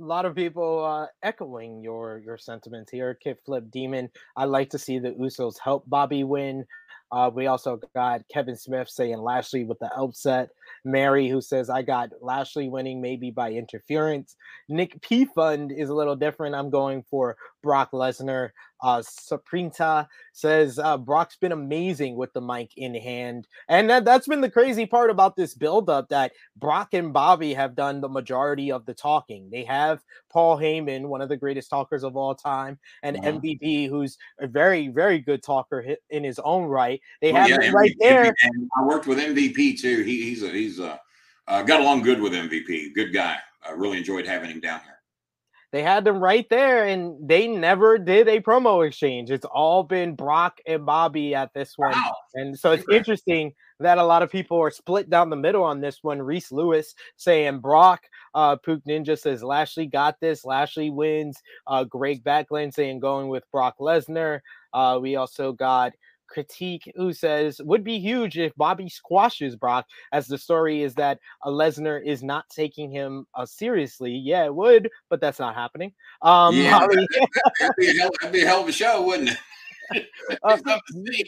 a lot of people uh, echoing your your sentiments here. Kickflip Demon. I like to see the Usos help Bobby win. Uh, we also got Kevin Smith saying Lashley with the upset. Mary, who says, I got Lashley winning maybe by interference. Nick P. Fund is a little different. I'm going for Brock Lesnar. Uh, Saprinta says uh, Brock's been amazing with the mic in hand. And that, that's been the crazy part about this buildup that Brock and Bobby have done the majority of the talking. They have Paul Heyman, one of the greatest talkers of all time, and uh-huh. MVP, who's a very, very good talker in his own right. They well, have yeah, right there. And I worked with MVP too. He, he's a, he's a, uh, got along good with MVP. Good guy. I really enjoyed having him down here. They had them right there, and they never did a promo exchange. It's all been Brock and Bobby at this one. Wow. And so it's interesting that a lot of people are split down the middle on this one. Reese Lewis saying Brock, uh, Pook Ninja says Lashley got this. Lashley wins. Uh, Greg Backlund saying going with Brock Lesnar. Uh, we also got critique who says would be huge if Bobby squashes Brock, as the story is that a Lesnar is not taking him uh, seriously. Yeah, it would, but that's not happening. Um, Yeah. Molly, [laughs] That'd be, a hell, that'd be a hell of a show, wouldn't it? [laughs] uh, Something to see.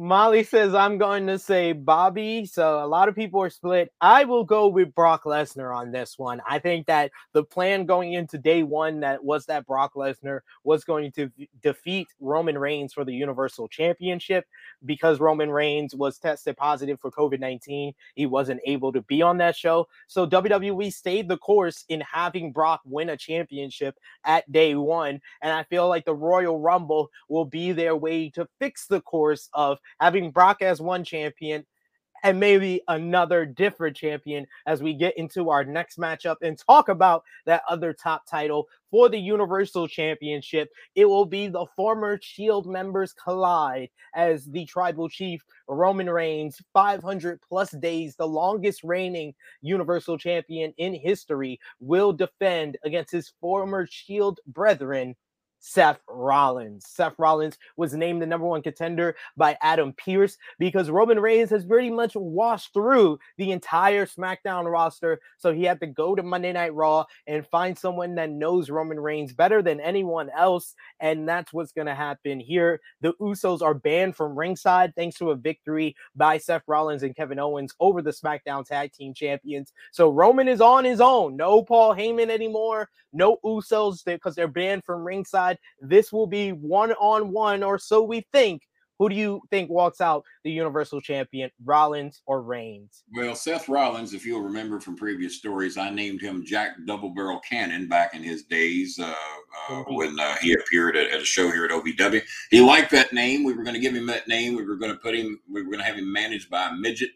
Molly says I'm going to say Bobby. So a lot of people are split. I will go with Brock Lesnar on this one. I think that the plan going into day one that was that Brock Lesnar was going to defeat Roman Reigns for the Universal Championship because Roman Reigns was tested positive for COVID 19. He wasn't able to be on that show. So WWE stayed the course in having Brock win a championship at day one. And I feel like the Royal Rumble will be their way to fix the course of having Brock as one champion and maybe another different champion as we get into our next matchup and talk about that other top title for the Universal Championship. It will be the former Shield members collide as the tribal chief Roman Reigns, 500 plus days, the longest reigning Universal Champion in history, will defend against his former Shield brethren. Seth Rollins. Seth Rollins was named the number one contender by Adam Pearce because Roman Reigns has pretty much washed through the entire SmackDown roster. So he had to go to Monday Night Raw and find someone that knows Roman Reigns better than anyone else. And that's what's going to happen here. The Usos are banned from ringside thanks to a victory by Seth Rollins and Kevin Owens over the SmackDown Tag Team Champions. So Roman is on his own. No Paul Heyman anymore. No Usos because they're banned from ringside. This will be one on one, or so we think. Who do you think walks out the Universal Champion, Rollins or Reigns? Well, Seth Rollins, if you'll remember from previous stories, I named him Jack Double Barrel Cannon back in his days uh, uh, Indeed. when uh, he appeared at, at a show here at OVW. He liked that name. We were going to give him that name. We were going to put him. We were going to have him managed by a midget.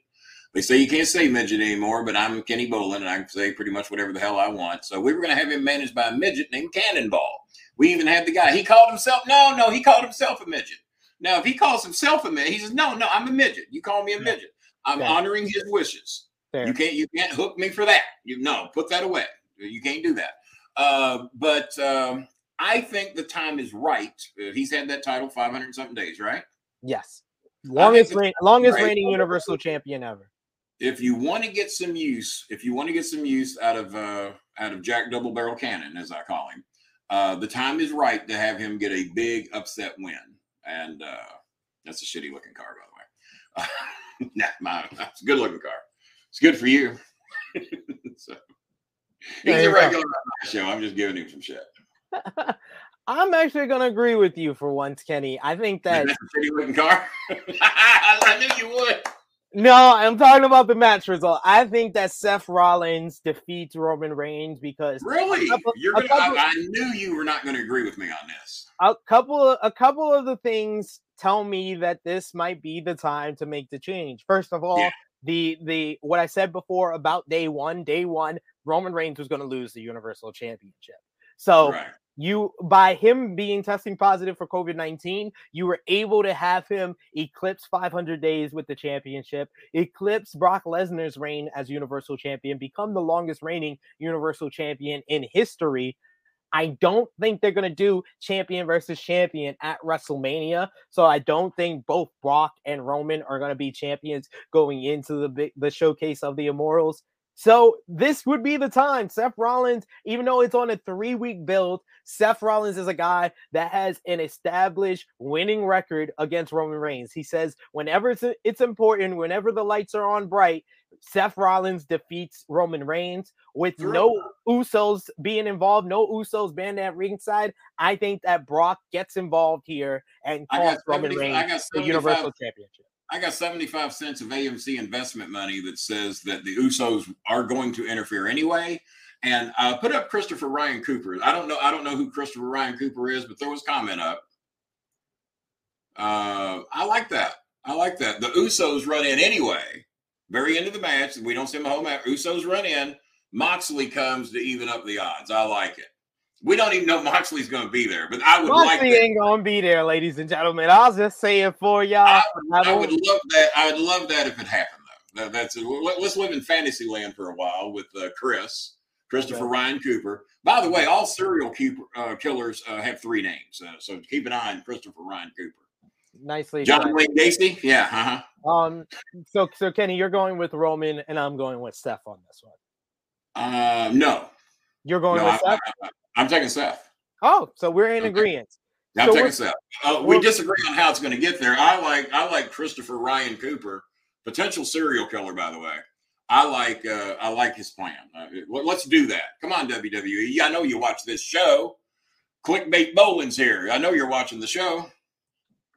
They say you can't say midget anymore, but I'm Kenny Bolin and I can say pretty much whatever the hell I want. So we were going to have him managed by a midget named Cannonball. We even had the guy. He called himself. No, no, he called himself a midget. Now, if he calls himself a midget, he says, "No, no, I'm a midget. You call me a midget. I'm Fair. honoring his wishes. Fair. You can't, you can't hook me for that. You no, put that away. You can't do that. Uh, but um, I think the time is right. Uh, he's had that title 500 and something days, right? Yes. Longest reign, longest right. reigning Universal Champion ever. If you want to get some use, if you want to get some use out of uh, out of Jack Double Barrel Cannon, as I call him, uh, the time is right to have him get a big upset win. And uh, that's a shitty looking car, by the way. [laughs] nah, my, it's a good looking car. It's good for you. [laughs] so, There he's a regular on my show. I'm just giving him some shit. [laughs] I'm actually going to agree with you for once, Kenny. I think that That's a shitty looking car. I knew you would. No, I'm talking about the match result. I think that Seth Rollins defeats Roman Reigns because Really? couple- You're gonna, I, couple- I knew you were not going to agree with me on this. a couple of, a couple of the things tell me that this might be the time to make the change. First of all, Yeah. the the what I said before about day one, day one, Roman Reigns was going to lose the Universal Championship. So right. You by him being testing positive for COVID-19, you were able to have him eclipse 500 days with the championship, eclipse Brock Lesnar's reign as Universal Champion, become the longest reigning Universal Champion in history. I don't think they're going to do champion versus champion at WrestleMania. So I don't think both Brock and Roman are going to be champions going into the the showcase of the Immortals. So this would be the time. Seth Rollins, even though it's on a three week build, Seth Rollins is a guy that has an established winning record against Roman Reigns. He says whenever it's, it's important, whenever the lights are on bright, Seth Rollins defeats Roman Reigns with no Usos being involved, no Usos being at ringside. I think that Brock gets involved here and calls Roman Reigns the Universal Championship. I got 75 cents of AMC investment money that says that the Usos are going to interfere anyway. And uh, put up Christopher Ryan Cooper. I don't know. I don't know who Christopher Ryan Cooper is, but throw his comment up. Uh, I like that. I like that. The Usos run in anyway. Very end of the match. We don't see them home. Usos run in. Moxley comes to even up the odds. I like it. We don't even know Moxley's going to be there, but I would Moxley like that. ain't gonna be there, ladies and gentlemen. I was just saying for y'all. I would, I I would love that. I would love that if it happened, though. That- that's let- let's live in fantasy land for a while with uh, Chris, Christopher Okay. Ryan Cooper. By the way, all serial keeper, uh, killers uh, have three names, uh, so keep an eye on Christopher Ryan Cooper. Nicely John done. Wayne Gacy, yeah, uh-huh. Um, so so Kenny, you're going with Roman, and I'm going with Steph on this one. Uh, no, You're going no, with I, Steph. I, am taking Seth. oh, so we're in Okay. agreement. I'm So taking Seth. Uh, we disagree on how it's going to get there. I like I like Christopher Ryan Cooper, potential serial killer, by the way. I like uh, I like his plan. Uh, let- let's do that. Come on, WWE. I know you watch this show. Clickbait Bolin's here. I know you're watching the show.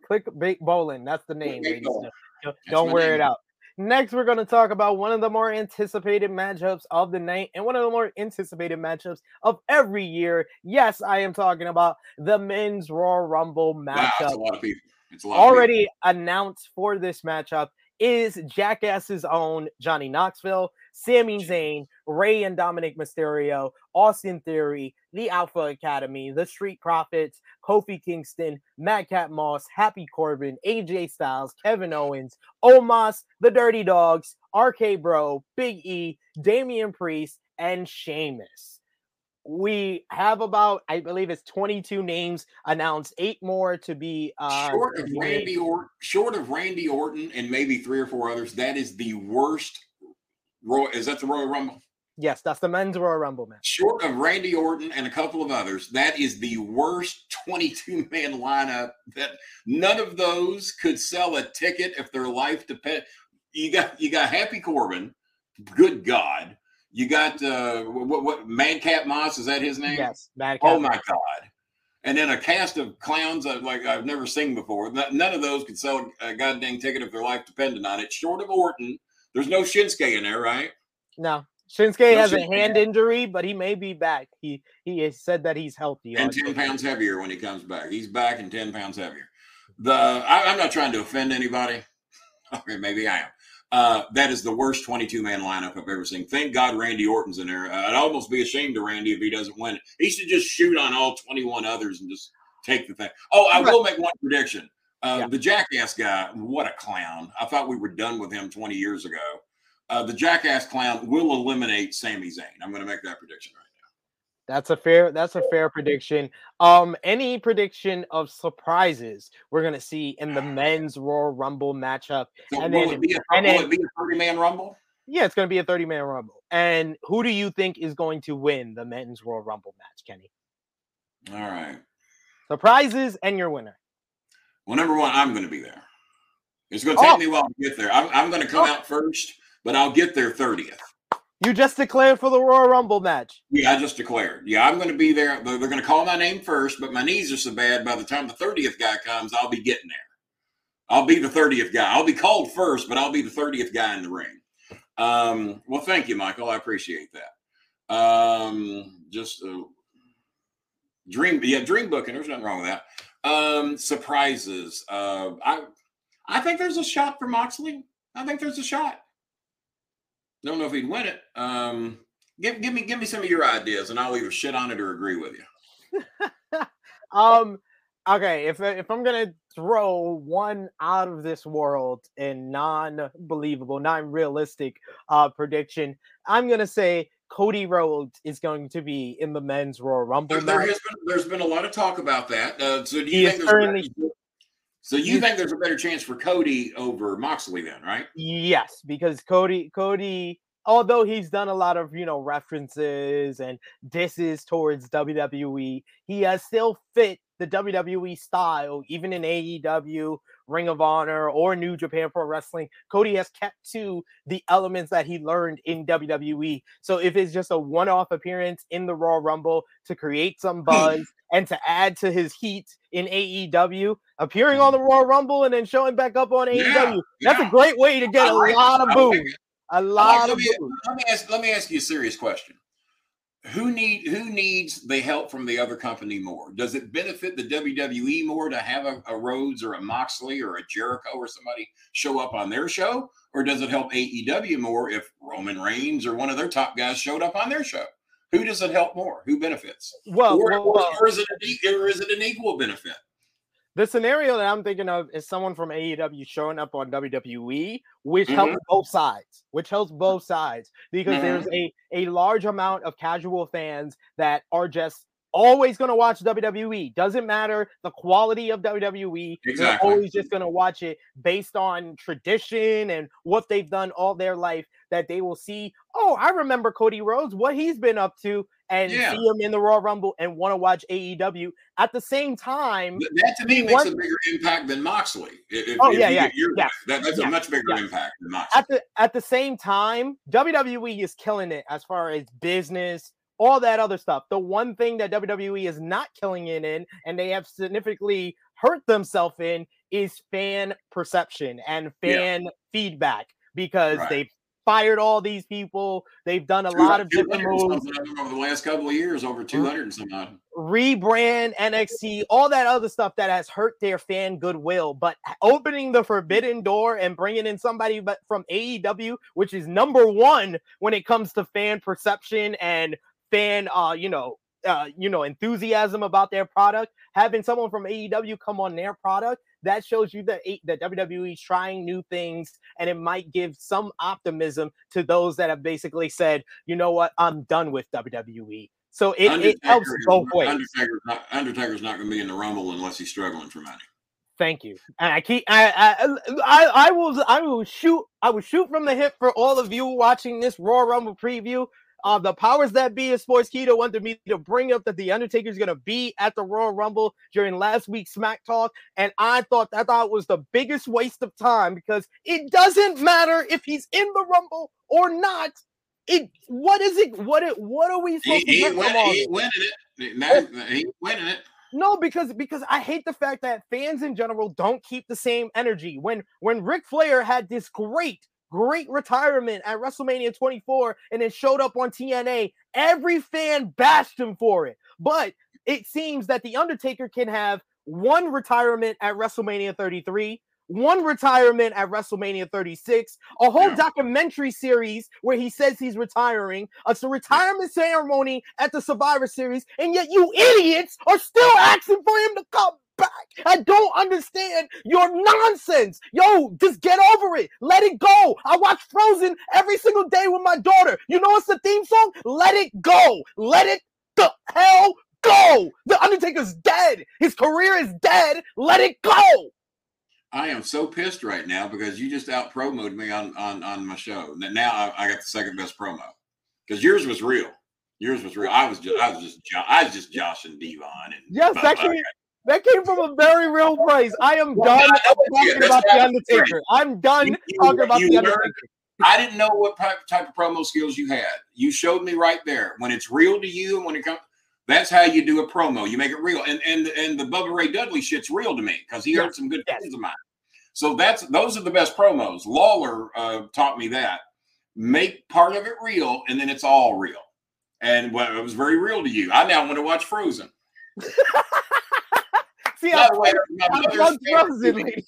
Clickbait Bolin. That's the name. Clickbait ladies and Bolin. gentlemen. That's Don't my wear it out. Next, we're going to talk about one of the more anticipated matchups of the night and one of the more anticipated matchups of every year. Yes, I am talking about the men's Royal Rumble Wow, matchup. it's a lot of people. It's a lot. already announced for this matchup is Jackass's own Johnny Knoxville, Sami Zayn, Ray and Dominic Mysterio, Austin Theory, the Alpha Academy, the Street Profits, Kofi Kingston, Madcap Moss, Happy Corbin, AJ Styles, Kevin Owens, Omos, the Dirty Dogs, RK Bro, Big E, Damian Priest, and Sheamus. We have about, I believe it's 22 names announced, eight more to be uh short of. Randy Orton, short of Randy Orton and maybe three or four others, that is the worst. Roy, is that the Royal Rumble? Yes, that's the men's Royal Rumble match. Short of Randy Orton and a couple of others, that is the worst [laughs] 22 man lineup. That none of those could sell a ticket if their life depend. You got you got Happy Corbin. Good God. You got uh what, what Madcap Moss is that his name? Yes, Madcap. Oh my God. And then a cast of clowns uh, like I've never seen before. None of those could sell a goddamn ticket if their life depended on it. Short of Orton, there's no Shinsuke in there, right? No, Shinsuke No has a hand injury, but he may be back. He he has said that he's healthy. And 10 pounds heavier when he comes back. He's back and 10 pounds heavier. The I, I'm not trying to offend anybody. [laughs] Okay, maybe I am. Uh, that is the worst 22 man lineup I've ever seen. Thank God Randy Orton's in there. Uh, I'd almost be ashamed of Randy if he doesn't win. He should just shoot on all 21 others and just take the thing. Oh, I will make one prediction. Uh, Yeah. The Jackass guy, what a clown. I thought we were done with him 20 years ago. Uh, the Jackass clown will eliminate Sami Zayn. I'm going to make that prediction right now. That's a fair. That's a fair prediction. Um, any prediction of surprises we're gonna see in the men's Royal Rumble matchup? So And will, then- it be a, and will it be a 30 man rumble? Yeah, it's gonna be a 30 man Rumble. And who do you think is going to win the men's Royal Rumble match, Kenny? All right. Surprises and your winner. Well, number one, I'm going to be there. It's going to take Oh. me a while to get there. I'm, I'm going to come Oh. out first, but I'll get there 30th. You just declared for the Royal Rumble match. Yeah, I just declared. Yeah, I'm going to be there. They're, going to call my name first, but my knees are so bad. By the time the 30th guy comes, I'll be getting there. I'll be the 30th guy. I'll be called first, but I'll be the 30th guy in the ring. Um, well, thank you, Michael. I appreciate that. Um, just uh, dream, yeah, dream booking. There's nothing wrong with that. Um, surprises. Uh, I, I think there's a shot for Moxley. I think there's a shot. Don't know if he'd win it. Um, give give me give me some of your ideas, and I'll either shit on it or agree with you. [laughs] Um, okay, if if I'm gonna throw one out of this world and non-believable, non-realistic uh prediction, I'm gonna say Cody Rhodes is going to be in the men's Royal Rumble There, there has been there's been a lot of talk about that. Uh, so do He you is think there's currently- so you think there's a better chance for Cody over Moxley then, right? Yes, because Cody Cody although he's done a lot of, you know, references and disses towards WWE, he has still fit the WWE style even in AEW, Ring of Honor or New Japan Pro Wrestling. Cody has kept to the elements that he learned in WWE. So if it's just a one-off appearance in the Raw Rumble to create some buzz [clears throat] and to add to his heat in AEW, appearing on the mm-hmm. Raw Rumble and then showing back up on Yeah, AEW, that's yeah. a great way to get a it. lot of boos. A I like- lot let, of me, boos. let me ask let me ask you a serious question. Who need who needs the help from the other company more? Does it benefit the WWE more to have a, a Rhodes or a Moxley or a Jericho or somebody show up on their show, or does it help AEW more if Roman Reigns or one of their top guys showed up on their show? Who does it help more? Who benefits? Well, or, well, well, or is it a, or is it an equal benefit? The scenario that I'm thinking of is someone from AEW showing up on WWE, which Mhm. helps both sides, which helps both sides because Mhm. there's a a large amount of casual fans that are just always going to watch WWE. Doesn't matter the quality of WWE. Exactly. They're always just going to watch it based on tradition and what they've done all their life. That they will see, oh, I remember Cody Rhodes, what he's been up to, and Yeah. see him in the Royal Rumble and want to watch AEW. At the same time, That to me makes a bigger impact than Moxley. If, Oh, if yeah, yeah, yeah. That, that's yeah, a much bigger yeah. impact than Moxley. at the at the same time, WWE is killing it as far as business, all that other stuff. The one thing that WWE is not killing it in, and they have significantly hurt themselves in, is fan perception and fan feedback because Right. they've fired all these people. They've done a lot of different moves. something of them over the last couple of years, over 200 and some odd. rebrand NXT, all that other stuff that has hurt their fan goodwill. But opening the forbidden door and bringing in somebody but from AEW, which is number one when it comes to fan perception and fan, uh, you know, uh, you know, enthusiasm about their product. Having someone from AEW come on their product that shows you that that WWE is trying new things, and it might give some optimism to those that have basically said, you know what, I'm done with WWE. So it, it helps both ways. Undertaker's not, Undertaker's not going to be in the Rumble unless he's struggling for money. Thank you. And I keep I I I, I will I will shoot I will shoot from the hip for all of you watching this Royal Rumble preview. Uh, the powers that be in Sportskeeda wanted me to bring up that the Undertaker is going to be at the Royal Rumble during last week's Smack Talk, and I thought I thought it was the biggest waste of time because it doesn't matter if he's in the Rumble or not. It what is it? What it? What are we supposed to he, get win, all he winning it. Now, he winning it. No, because because I hate the fact that fans in general don't keep the same energy. When when Ric Flair had this great great retirement at WrestleMania 24 and then showed up on TNA, every fan bashed him for it. But it seems that the Undertaker can have one retirement at WrestleMania 33, one retirement at WrestleMania 36, a whole Yeah. documentary series where he says he's retiring, a retirement ceremony at the Survivor Series, and yet you idiots are still asking for him to come back. I don't understand your nonsense. Yo, just get over it. Let it go. I watch Frozen every single day with my daughter. You know what's the theme song? Let it go. Let it the hell go. The Undertaker's dead. His career is dead. Let it go. I am so pissed right now because you just out promoted me on on on my show. Now I, I got the second best promo because yours was real. Yours was real. I was just I was just I was just joshing Devon and Yes, came, that came from a very real place. I am Well, done I know it talking about the Undertaker. I'm done You- talking about the learned- Undertaker. I didn't know what type, type of promo skills you had. You showed me right there. When it's real to you and when it comes, that's how you do a promo. You make it real. And and and the Bubba Ray Dudley shit's real to me because he Yes, heard some good yes. friends of mine. So that's those are the best promos. Lawler uh, taught me that. Make part of it real, and then it's all real. And well, it was very real to you. I now want to watch Frozen. [laughs] See, I, way, my I mother's love favorite movie.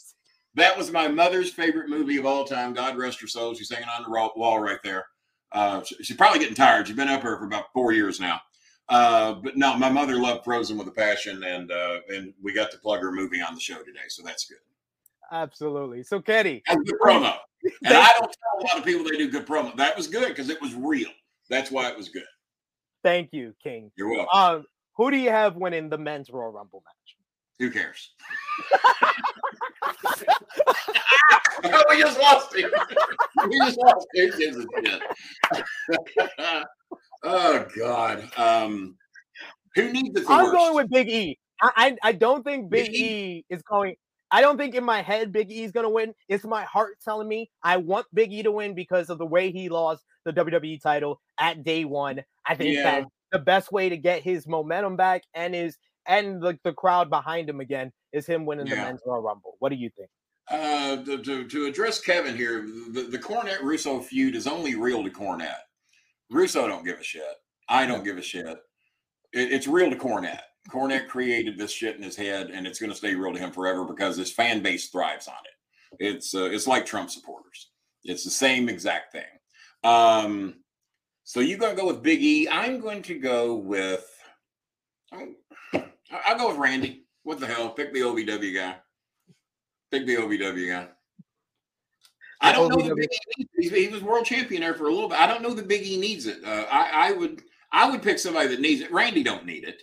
That was my mother's favorite movie of all time. God rest her soul. She's hanging on the wall right there. Uh, she- she's probably getting tired. She's been up here for about four years now. Uh, but no, my mother loved Frozen with a passion, and uh, and we got to plug her movie on the show today, so that's good. Absolutely. So, Kenny, That's good promo. [laughs] And I don't tell a lot of people they do good promo. That was good because it was real. That's why it was good. thank you, King. You're welcome. Um, who do you have winning the men's Royal Rumble match? Who cares? [laughs] we just lost him. we just lost him. Gives a [laughs] oh God. Um, who needs it the I'm worst? going with Big E. I, I I don't think Big Big E is going. I don't think in my head Big E is going to win. It's my heart telling me I want Big E to win because of the way he lost the WWE title at day one. I think Yeah. that the best way to get his momentum back and his and the, the crowd behind him again is him winning the men's Royal Rumble. What do you think? Uh, to, to, to address Kevin here, the, the Cornette Russo feud is only real to Cornette. Russo don't give a shit. I don't give a shit. It, it's real to Cornette. Cornette created this shit in his head, and it's going to stay real to him forever because his fan base thrives on it. It's uh, it's like Trump supporters. It's the same exact thing. Um, so you're going to go with Big E. I'm going to go with. I'll go with Randy. What the hell? Pick the OVW guy. Pick the OVW guy. I don't know the Big E. He was world champion there for a little bit. I don't know the Big E needs it. Uh, I, I would I would pick somebody that needs it. Randy don't need it.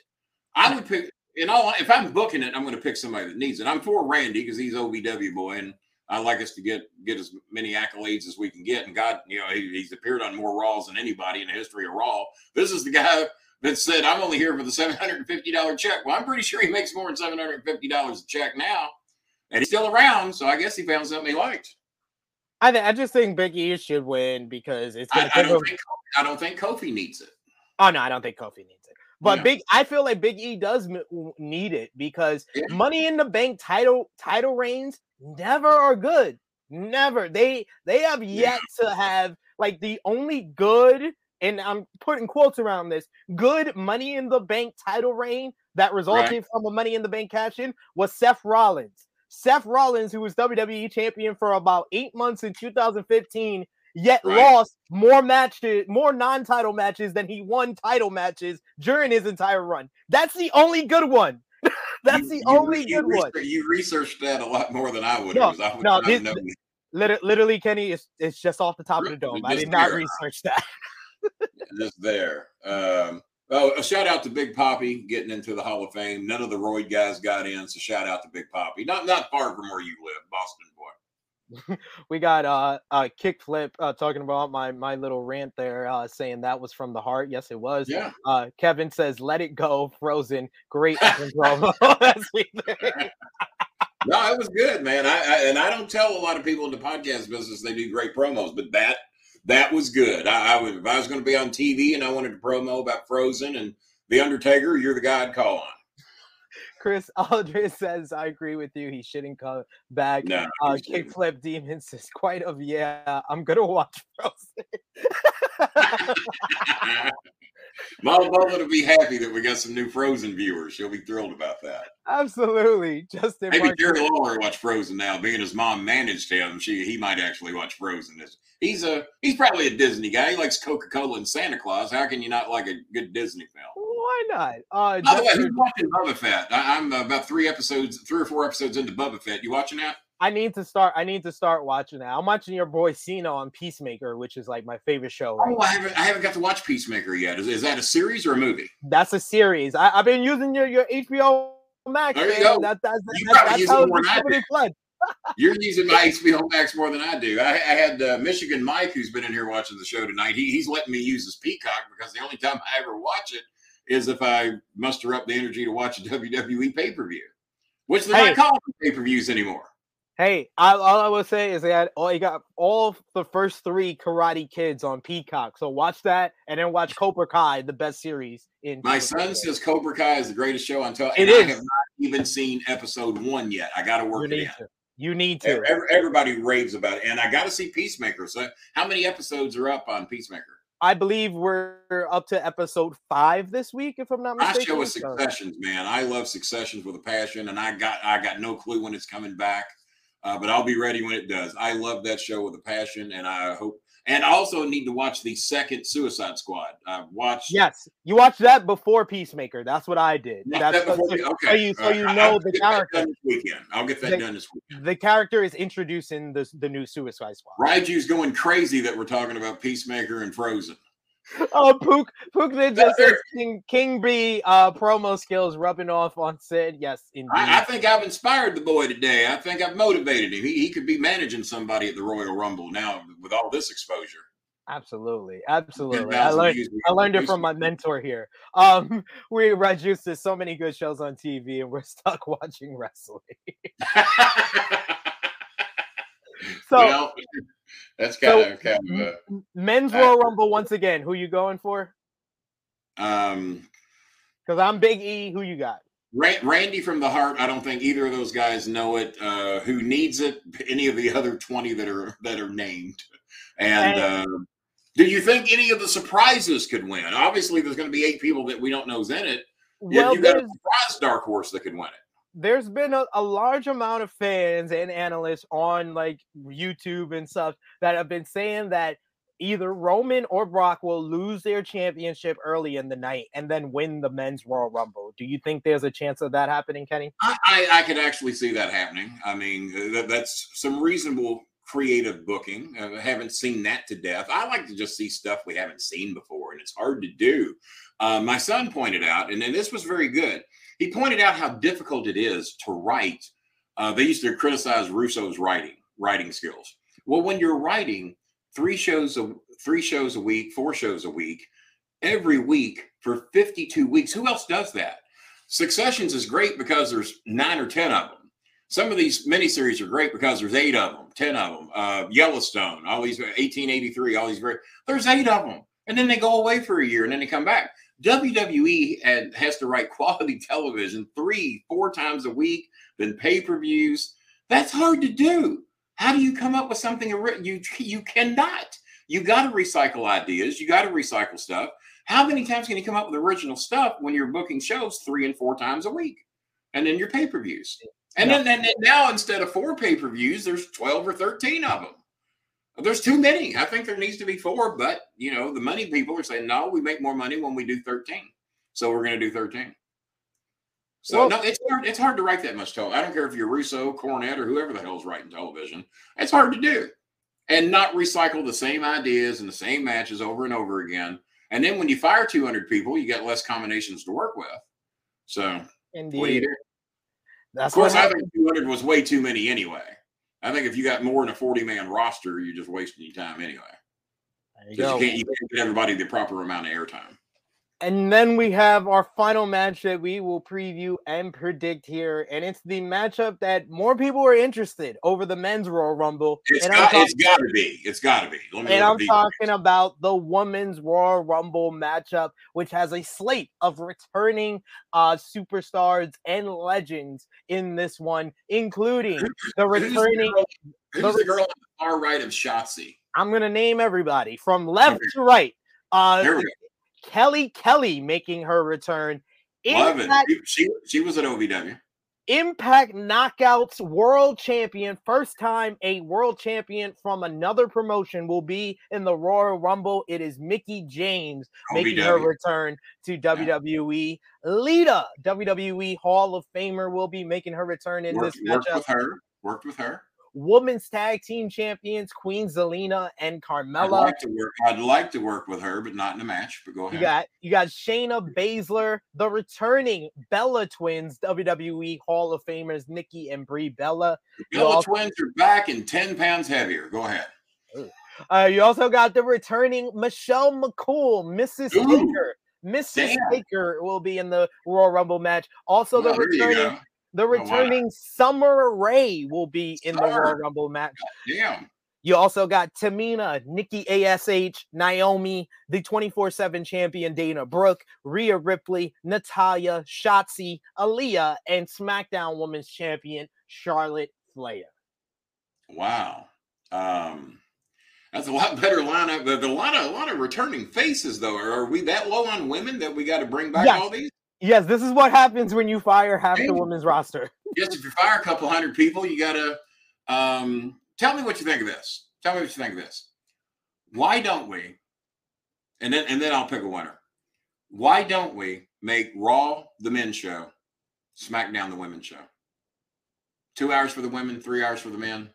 I would pick. In all, if I'm booking it, I'm going to pick somebody that needs it. I'm for Randy because he's OVW boy, and I like us to get get as many accolades as we can get. And God, you know, he, he's appeared on more Raws than anybody in the history of Raw. This is the guy that said, "I'm only here for the seven hundred and fifty dollar check." Well, I'm pretty sure he makes more than seven hundred and fifty dollars a check now, and he's still around. So I guess he found something he liked. I, th- I just think Big E should win because it's. I, I, don't think, I don't think Kofi needs it. Oh no, I don't think Kofi needs it. But. Big, I feel like Big E does m- need it because yeah. Money in the Bank title title reigns never are good. Never. They they have yet yeah. to have like the only good, and I'm putting quotes around this good Money in the Bank title reign that resulted right. from a Money in the Bank cash in was Seth Rollins. Seth Rollins, who was WWE champion for about eight months in 2015, yet right. lost more matches, more non-title matches than he won title matches during his entire run. That's the only good one. [laughs] That's you, the you, only you good one. You researched that a lot more than I would. No, I would no, this, literally, Kenny, it's, it's just off the top of the dome. I did not there. research that. [laughs] just there. Um, oh, a shout out to Big Papi getting into the Hall of Fame. None of the Royd guys got in, so shout out to Big Papi. Not not far from where you live, Boston boy. [laughs] we got uh, a kickflip uh, talking about my my little rant there, uh, saying that was from the heart. Yes, it was. Yeah. Uh, Kevin says, "Let it go, Frozen." Great [laughs] promo. [laughs] no, it was good, man. I, I, and I don't tell a lot of people in the podcast business they do great promos, but that that was good. I, I would if I was going to be on TV and I wanted to promo about Frozen and the Undertaker, you're the guy I'd call on. Chris Aldridge [laughs] says, I agree with you. He shouldn't come back. No, uh, Kickflip Demon says, quite of yeah, I'm gonna watch [laughs] Frozen. [laughs] Mom Butler to be happy that we got some new Frozen viewers. She'll be thrilled about that. Absolutely. Justin Maybe Jerry Lawler watch Frozen now, being his mom managed him. She he might actually watch Frozen. He's a he's probably a Disney guy. He likes Coca Cola and Santa Claus. How can you not like a good Disney film? Why not? Uh, By the way, who's watching Boba Fett? I, am about three episodes, three or four episodes into Boba Fett. You watching that? I need to start. I need to start watching that. I'm watching your boy Cena on Peacemaker, which is like my favorite show. Right oh, I haven't. I haven't got to watch Peacemaker yet. Is, is that a series or a movie? That's a series. I, have been using your, your HBO Max. There you man. go. That, that's you that, that's how more than [laughs] You're using my HBO Max more than I do. I, I had uh, Michigan Mike, who's been in here watching the show tonight. He, he's letting me use his Peacock because the only time I ever watch it is if I muster up the energy to watch a WWE pay per view, which they're hey. not calling pay per views anymore. Hey, I, all I will say is that all you got all the first three Karate Kids on Peacock. So watch that, and then watch Cobra Kai, the best series in. My son says Cobra Kai is the greatest show on television. It is. I have not even seen episode one yet. I got to work it in. To. You need to. Everybody raves about it, and I got to see Peacemaker. So, how many episodes are up on Peacemaker? I believe we're up to episode five this week, if I'm not mistaken. I show a Successions, man. I love Successions with a passion, and I got I got no clue when it's coming back, uh, but I'll be ready when it does. I love that show with a passion, and I hope. And also need to watch the second Suicide Squad. I've watched. Yes, you watched that before Peacemaker. That's what I did. That's that before, so, okay. so you so you know I'll the character. this weekend. I'll get that the, done this weekend. The character is introducing the the new Suicide Squad. Raiju's going crazy that we're talking about Peacemaker and Frozen oh, Pook Pook Ninja says King, King B uh, promo skills rubbing off on Sid. Yes, indeed. I, I, think I've inspired the boy today. I think I've motivated him. He, he could be managing somebody at the Royal Rumble now with all this exposure. Absolutely, absolutely. I learned I learned it from my mentor here. Um, [laughs] we Rajus there's so many good shows on TV, and we're [laughs] stuck watching wrestling. [laughs] so. Well, that's kind so, of kind of a, men's Royal Rumble once again. Who you going for? Um, because I'm Big E. Who you got? Randy from the Heart. I don't think either of those guys know it. Uh, who needs it? Any of the other twenty that are that are named, and. and uh, Do you think any of the surprises could win? Obviously, there's going to be eight people that we don't know know's in it. Well, you got a surprise dark horse that could win it. There's been a, a large amount of fans and analysts on like YouTube and stuff that have been saying that either Roman or Brock will lose their championship early in the night and then win the men's Royal Rumble. Do you think there's a chance of that happening, Kenny? I, I, I could actually see that happening. I mean, uh, that, that's some reasonable creative booking. I haven't seen that to death. I like to just see stuff we haven't seen before, and it's hard to do. Uh, my son pointed out, and, then this was very good. He pointed out how difficult it is to write. Uh, they used to criticize Russo's writing, writing skills. Well, when you're writing three shows a three shows a week, four shows a week, every week for 52 weeks, who else does that? Successions is great because there's nine or ten of them. Some of these miniseries are great because there's eight of them, ten of them. Uh, Yellowstone, all these 1883, all these very there's eight of them, and then they go away for a year and then they come back. WWE had, has to write quality [laughs] television three, four times a week, then pay per views. That's hard to do. How do you come up with something? You you cannot. You got to recycle ideas. You got to recycle stuff. How many times can you come up with original stuff when you're booking shows three and four times a week, and then your pay per views? And then, and then now instead of four pay per views, there's twelve or thirteen of them. There's too many. I think there needs to be four, but you know the money people are saying no. We make more money when we do thirteen, so we're going to do thirteen. So Well- no, it's hard. It's hard to write that much television. I don't care if you're Russo, Cornette, or whoever the hell's writing television. It's hard to do, and not recycle the same ideas and the same matches over and over again. And then when you fire 200 people, you got less combinations to work with. So what do you Indeed. do? That's Of course, I think 200 was way too many anyway. I think if you got more than a 40 man roster, you're just wasting your time anyway. There you 'Cause go. You can't, you can't get everybody the proper amount of airtime. And then we have our final match that we will preview and predict here. And it's the matchup that more people are interested over the men's Royal Rumble. It's and got, it's got to be. It's got to be. And I'm talking about the women's Royal Rumble matchup, which has a slate of returning uh, superstars and legends in this one, including the Who's the returning. girl- Who's the girl on the far right of Shotzi? I'm going to name everybody from left to right. Uh, There we go. Kelly Kelly making her return. Love Impact it. She, she, was at OVW. Impact Knockouts World Champion. First time a world champion from another promotion will be in the Royal Rumble. It is Mickie James making her return to WWE. Lita, WWE Hall of Famer, will be making her return in Worked, this worked matchup. with her. Worked with her. Women's Tag Team Champions Queen Zelina and I'd Carmella. like to work. I'd like to work with her, but not in a match. But go ahead. You got you got Shayna Baszler, the returning Bella Twins, WWE Hall of Famers Nikki and Brie Bella. The Bella also- twins are back and ten pounds heavier. Go ahead. Uh, you also got the returning Michelle McCool, Mrs. Ooh, Taker. Mrs. damn. Taker will be in the Royal Rumble match. Also, the Well, you returning the wow. returning Summer Rae will be in the Royal Rumble match. Damn. You also got Tamina, Nikki ASH, Naomi, the 24 7 champion Dana Brooke, Rhea Ripley, Natalya, Shotzi, Aliyah, and SmackDown Women's Champion Charlotte Flair. Wow. Um, that's a lot better lineup. But a lot of a lot of returning faces, though. Are, are we that low on women that we got to bring back Yes. all these? Yes, this is what happens when you fire half the women's roster. Yes, if you fire a couple hundred people, you got to um, tell me what you think of this. Tell me what you think of this. Why don't we? And then and then I'll pick a winner. Why don't we make Raw the men's show, SmackDown the women's show? Two hours for the women, three hours for the men.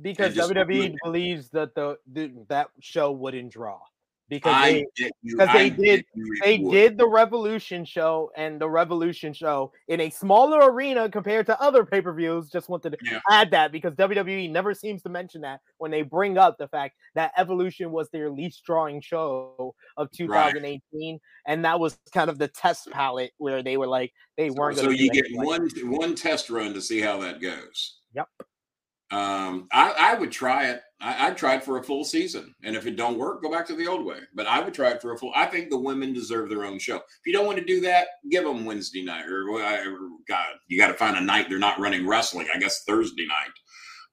Because WWE believes that the, the that show wouldn't draw. Because I they, get you. 'cause they did- they did the Evolution show and the Evolution show in a smaller arena compared to other pay per views. Just wanted to Yeah. add that because WWE never seems to mention that when they bring up the fact that Evolution was their least drawing show of 2018, and that was kind of the test palette where they were like they weren't. So gonna you get like one one test run to see how that goes. Yep. Um, I, I would try it. I, I'd for a full season, and if it don't work, go back to the old way. But I would try it for a full. I think the women deserve their own show. If you don't want to do that, give them Wednesday night or, or God, you got to find a night they're not running wrestling. I guess Thursday night.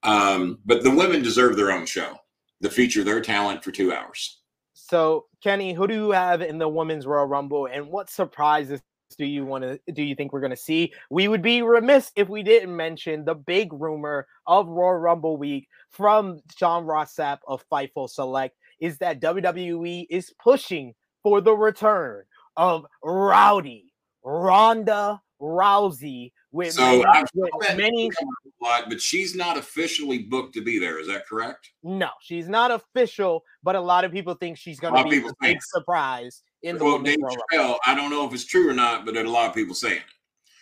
Um, but the women deserve their own show to feature their talent for two hours. So, Kenny, who do you have in the women's Royal Rumble, and what surprises do you want to do you think we're going to see? We would be remiss if we didn't mention the big rumor of Royal Rumble week from Sean Ross Sapp of Fightful Select is that WWE is pushing for the return of Rowdy Ronda Rousey with So many, with many come up a lot, but she's not officially booked to be there. Is that correct? no, she's not official, but a lot of people think she's going to be a big think. surprise in the well, Dave Chappelle, I don't know if it's true or not, but there are a lot of people saying it.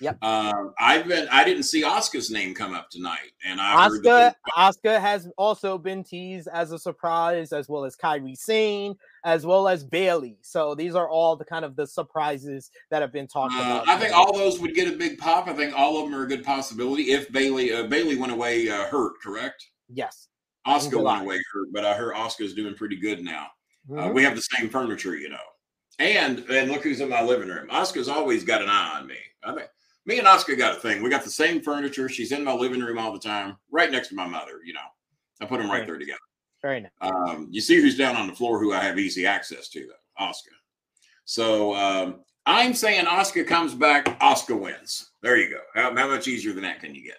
Yep. Um, I've been. I didn't see Asuka's name come up tonight, and I Asuka, Asuka has also been teased as a surprise, as well as Kairi Sane, as well as Bayley. So these are all the kind of the surprises that have been talked Uh, about. I think all those would get a big pop. I think all of them are a good possibility if Bayley uh, Bayley went away uh, hurt. Correct. yes. Asuka went away hurt, but I heard Asuka's doing pretty good now. Uh, Mhm. we have the same furniture, you know. And and look who's in my living room. Oscar's always got an eye on me. I mean, me and Oscar got a thing. We got the same furniture. She's in my living room all the time, right next to my mother. You know, I put them right Right. there together. Very nice. Um, you see who's down on the floor who I have easy access to, though, Oscar. So um, I'm saying Oscar comes back, Oscar wins. There you go. How, how much easier than that can you get?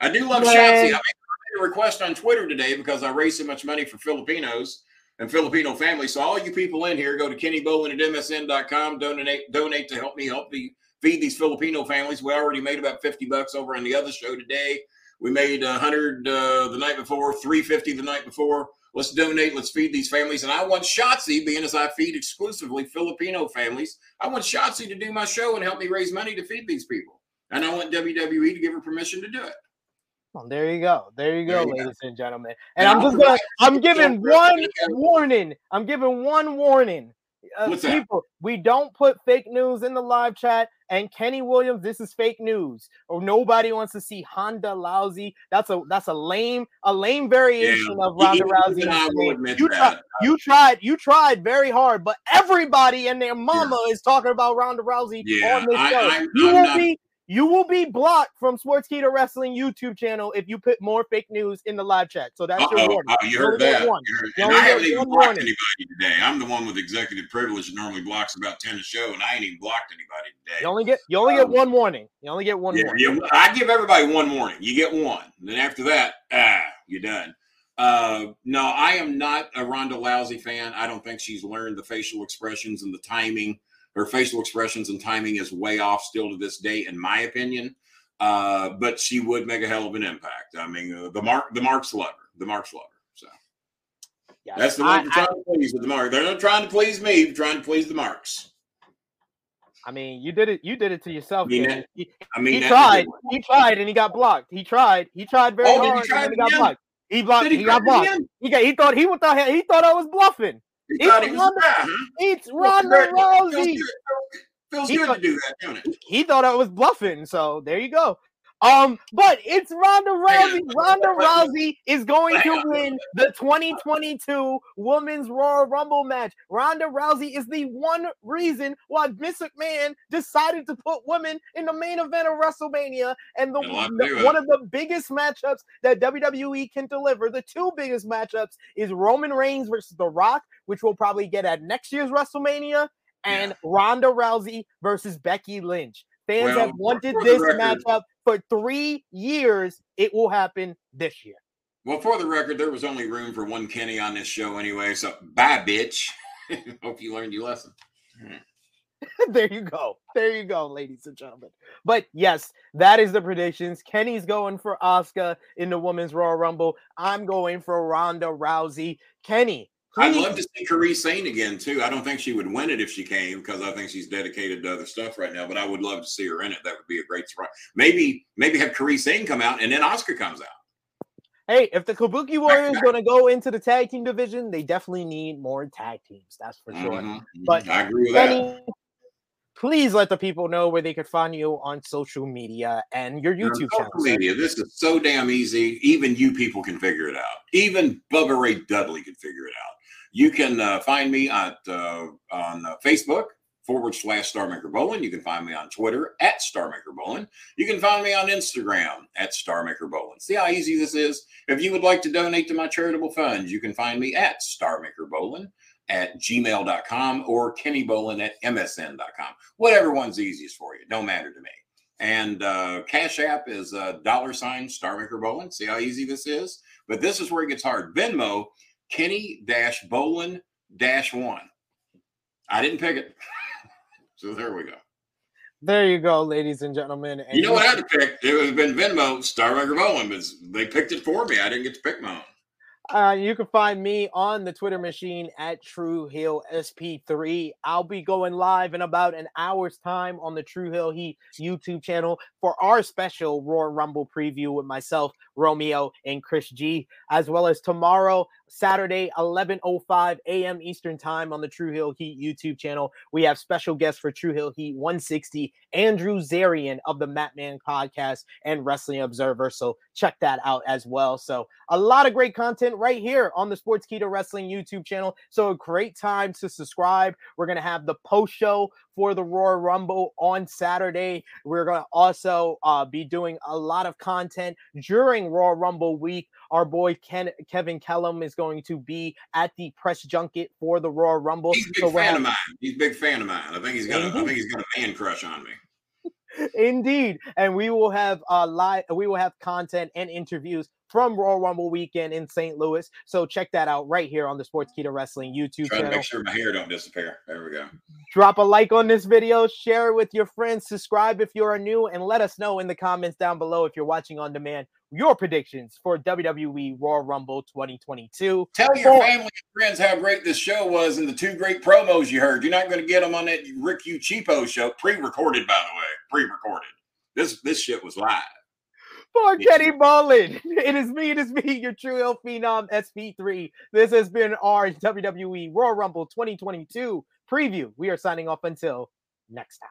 I do love. Shotzi. I made a request on Twitter today because I raised so much money for Filipinos and Filipino families. So all you people in here, go to kennybolin at msn.com, donate, donate to help me help the feed these Filipino families. We already made about 50 bucks over on the other show today. We made a hundred uh, the night before, three fifty the night before. Let's donate. Let's feed these families. And I want Shotzi, being as I feed exclusively Filipino families, I want Shotzi to do my show and help me raise money to feed these people. And I want WWE to give her permission to do it. Well, there you go. There you go, There you go. ladies and gentlemen. And I'm just gonna I'm giving one warning. I'm giving one warning. Uh, people, we don't put fake news in the live chat. And Kenny Williams, this is fake news. Or nobody wants to see Honda Lousy. That's a that's a lame a lame variation of Ronda Rousey. I You you tried, you tried very hard, but everybody and their mama is talking about Ronda Rousey Yeah, on this show. I'm- you I'm will not- be you will be blocked from Sports Sportskeeda Wrestling YouTube channel if you put more fake news in the live chat. So that's your Uh-oh. warning. Oh, you You heard get that. one. You heard- You And I get haven't even blocked warning. anybody today. I'm the one with executive privilege that normally blocks about 10 a show, and I ain't even blocked anybody today. You only get you only get Um, one warning. You only get one Yeah, warning. yeah, I give everybody one warning. You get one. And Then after that, ah, you're done. Uh, no, I am not a Ronda Lousy fan. I don't think she's learned the facial expressions and the timing. Her facial expressions and timing is way off still to this day, in my opinion. Uh, but she would make a hell of an impact. I mean, uh, the mark, the marks love her. The marks love her. So Yeah. that's the one you're trying to please with the mark. They're not trying to please me. They're trying to please the marks. I mean, you did it. You did it to yourself. mean that- He, I mean, he tried. He tried, and he got blocked. He tried. He tried very Oh, he hard, try and he got blocked. He blocked. Did He, he got blocked. again? He got. He thought he thought he thought I was bluffing. He It's thought he Ronda-. It's Ronda good- Feels good, feels good thought- to do that, don't it? he thought I was bluffing. So there you go. Um, but it's Ronda [laughs] Rousey. Ronda Rousey is going to win the 2022 Women's Royal Rumble match. Ronda Rousey is the one reason why Vince McMahon decided to put women in the main event of WrestleMania and the, Got a lot to the- one of the biggest matchups that WWE can deliver. The two biggest matchups is Roman Reigns versus The Rock, which we'll probably get at next year's WrestleMania, and Ronda Rousey versus Becky Lynch. Fans Well, have wanted this record- matchup for three years. It will happen this year. Well, for the record, there was only room for one Kenny on this show anyway. So bye, bitch. [laughs] Hope you learned your lesson. [laughs] there you go. There you go, ladies and gentlemen. But yes, that is the predictions. Kenny's going for Oscar in the Women's Royal Rumble. I'm going for Ronda Rousey. Kenny, I'd love to see Kairi Sane again too. I don't think she would win it if she came because I think she's dedicated to other stuff right now. But I would love to see her in it. That would be a great surprise. Maybe, maybe have Kairi Sane come out and then Oscar comes out. Hey, if the Kabuki Warriors going to go into the tag team division, they definitely need more tag teams. That's for sure. Mhm. But I agree with that. Please let the people know where they could find you on social media and your On YouTube social channel. media. This is so damn easy. Even you people can figure it out. Even Bubba Ray Dudley can figure it out. You can uh, find me at uh, on uh, Facebook forward slash Starmaker Bolin. You can find me on Twitter at Starmaker Bolin. You can find me on Instagram at Starmaker Bolin. See how easy this is? If you would like to donate to my charitable funds, you can find me at Starmaker Bolin. at gmail.com or Kenny Bolin at msn.com. Whatever one's easiest for you. Don't matter to me. And uh, Cash App is uh, dollar sign Starmaker Bolin. See how easy this is? But this is where it gets hard. Venmo, Kenny dash Bolin dash one. I didn't pick it. [laughs] so there we go. There you go, ladies and gentlemen. And you know what I had to pick? It would have been Venmo, Starmaker Bolin, but they picked it for me. I didn't get to pick my own. Uh, you can find me on the Twitter machine at True Hill SP3. I'll be going live in about an hour's time on the True Hill Heat YouTube channel for our special Royal Rumble preview with myself, Romeo, and Chris G, as well as tomorrow, Saturday, 11:05 a.m. Eastern Time on the True Hill Heat YouTube channel. We have special guests for True Hill Heat 160, Andrew Zarian of the Mat Men Podcast and Wrestling Observer. So check that out as well. So a lot of great content right here on the Sportskeeda Wrestling YouTube channel. So a great time to subscribe. We're gonna have the post show for the Royal Rumble on Saturday. We're gonna also uh, be doing a lot of content during Royal Rumble week. Our boy Ken Kevin Kellam is going to be at the press junket for the Royal Rumble. He's a big So fan of mine. He's a big fan of mine. I think he's got. A, I think he's got a man crush on me. [laughs] Indeed, and we will have uh live. We will have content and interviews from Royal Rumble weekend in St. Louis. So check that out right here on the Sportskeeda Wrestling YouTube Trying to channel. make sure my hair don't disappear. There we go. Drop a like on this video, share it with your friends, subscribe if you are new, and let us know in the comments down below if you're watching on demand your predictions for WWE Royal Rumble 2022. Tell your family and friends how great this show was and the two great promos you heard. You're not going to get them on that Rick U Cheapo show, pre-recorded by the way, pre-recorded. This this shit was live. For Yeah. Kenny Bolin, [laughs] it is me, it is me, your True Hill Phenom SP3. This has been our WWE Royal Rumble 2022 preview. We are signing off until next time.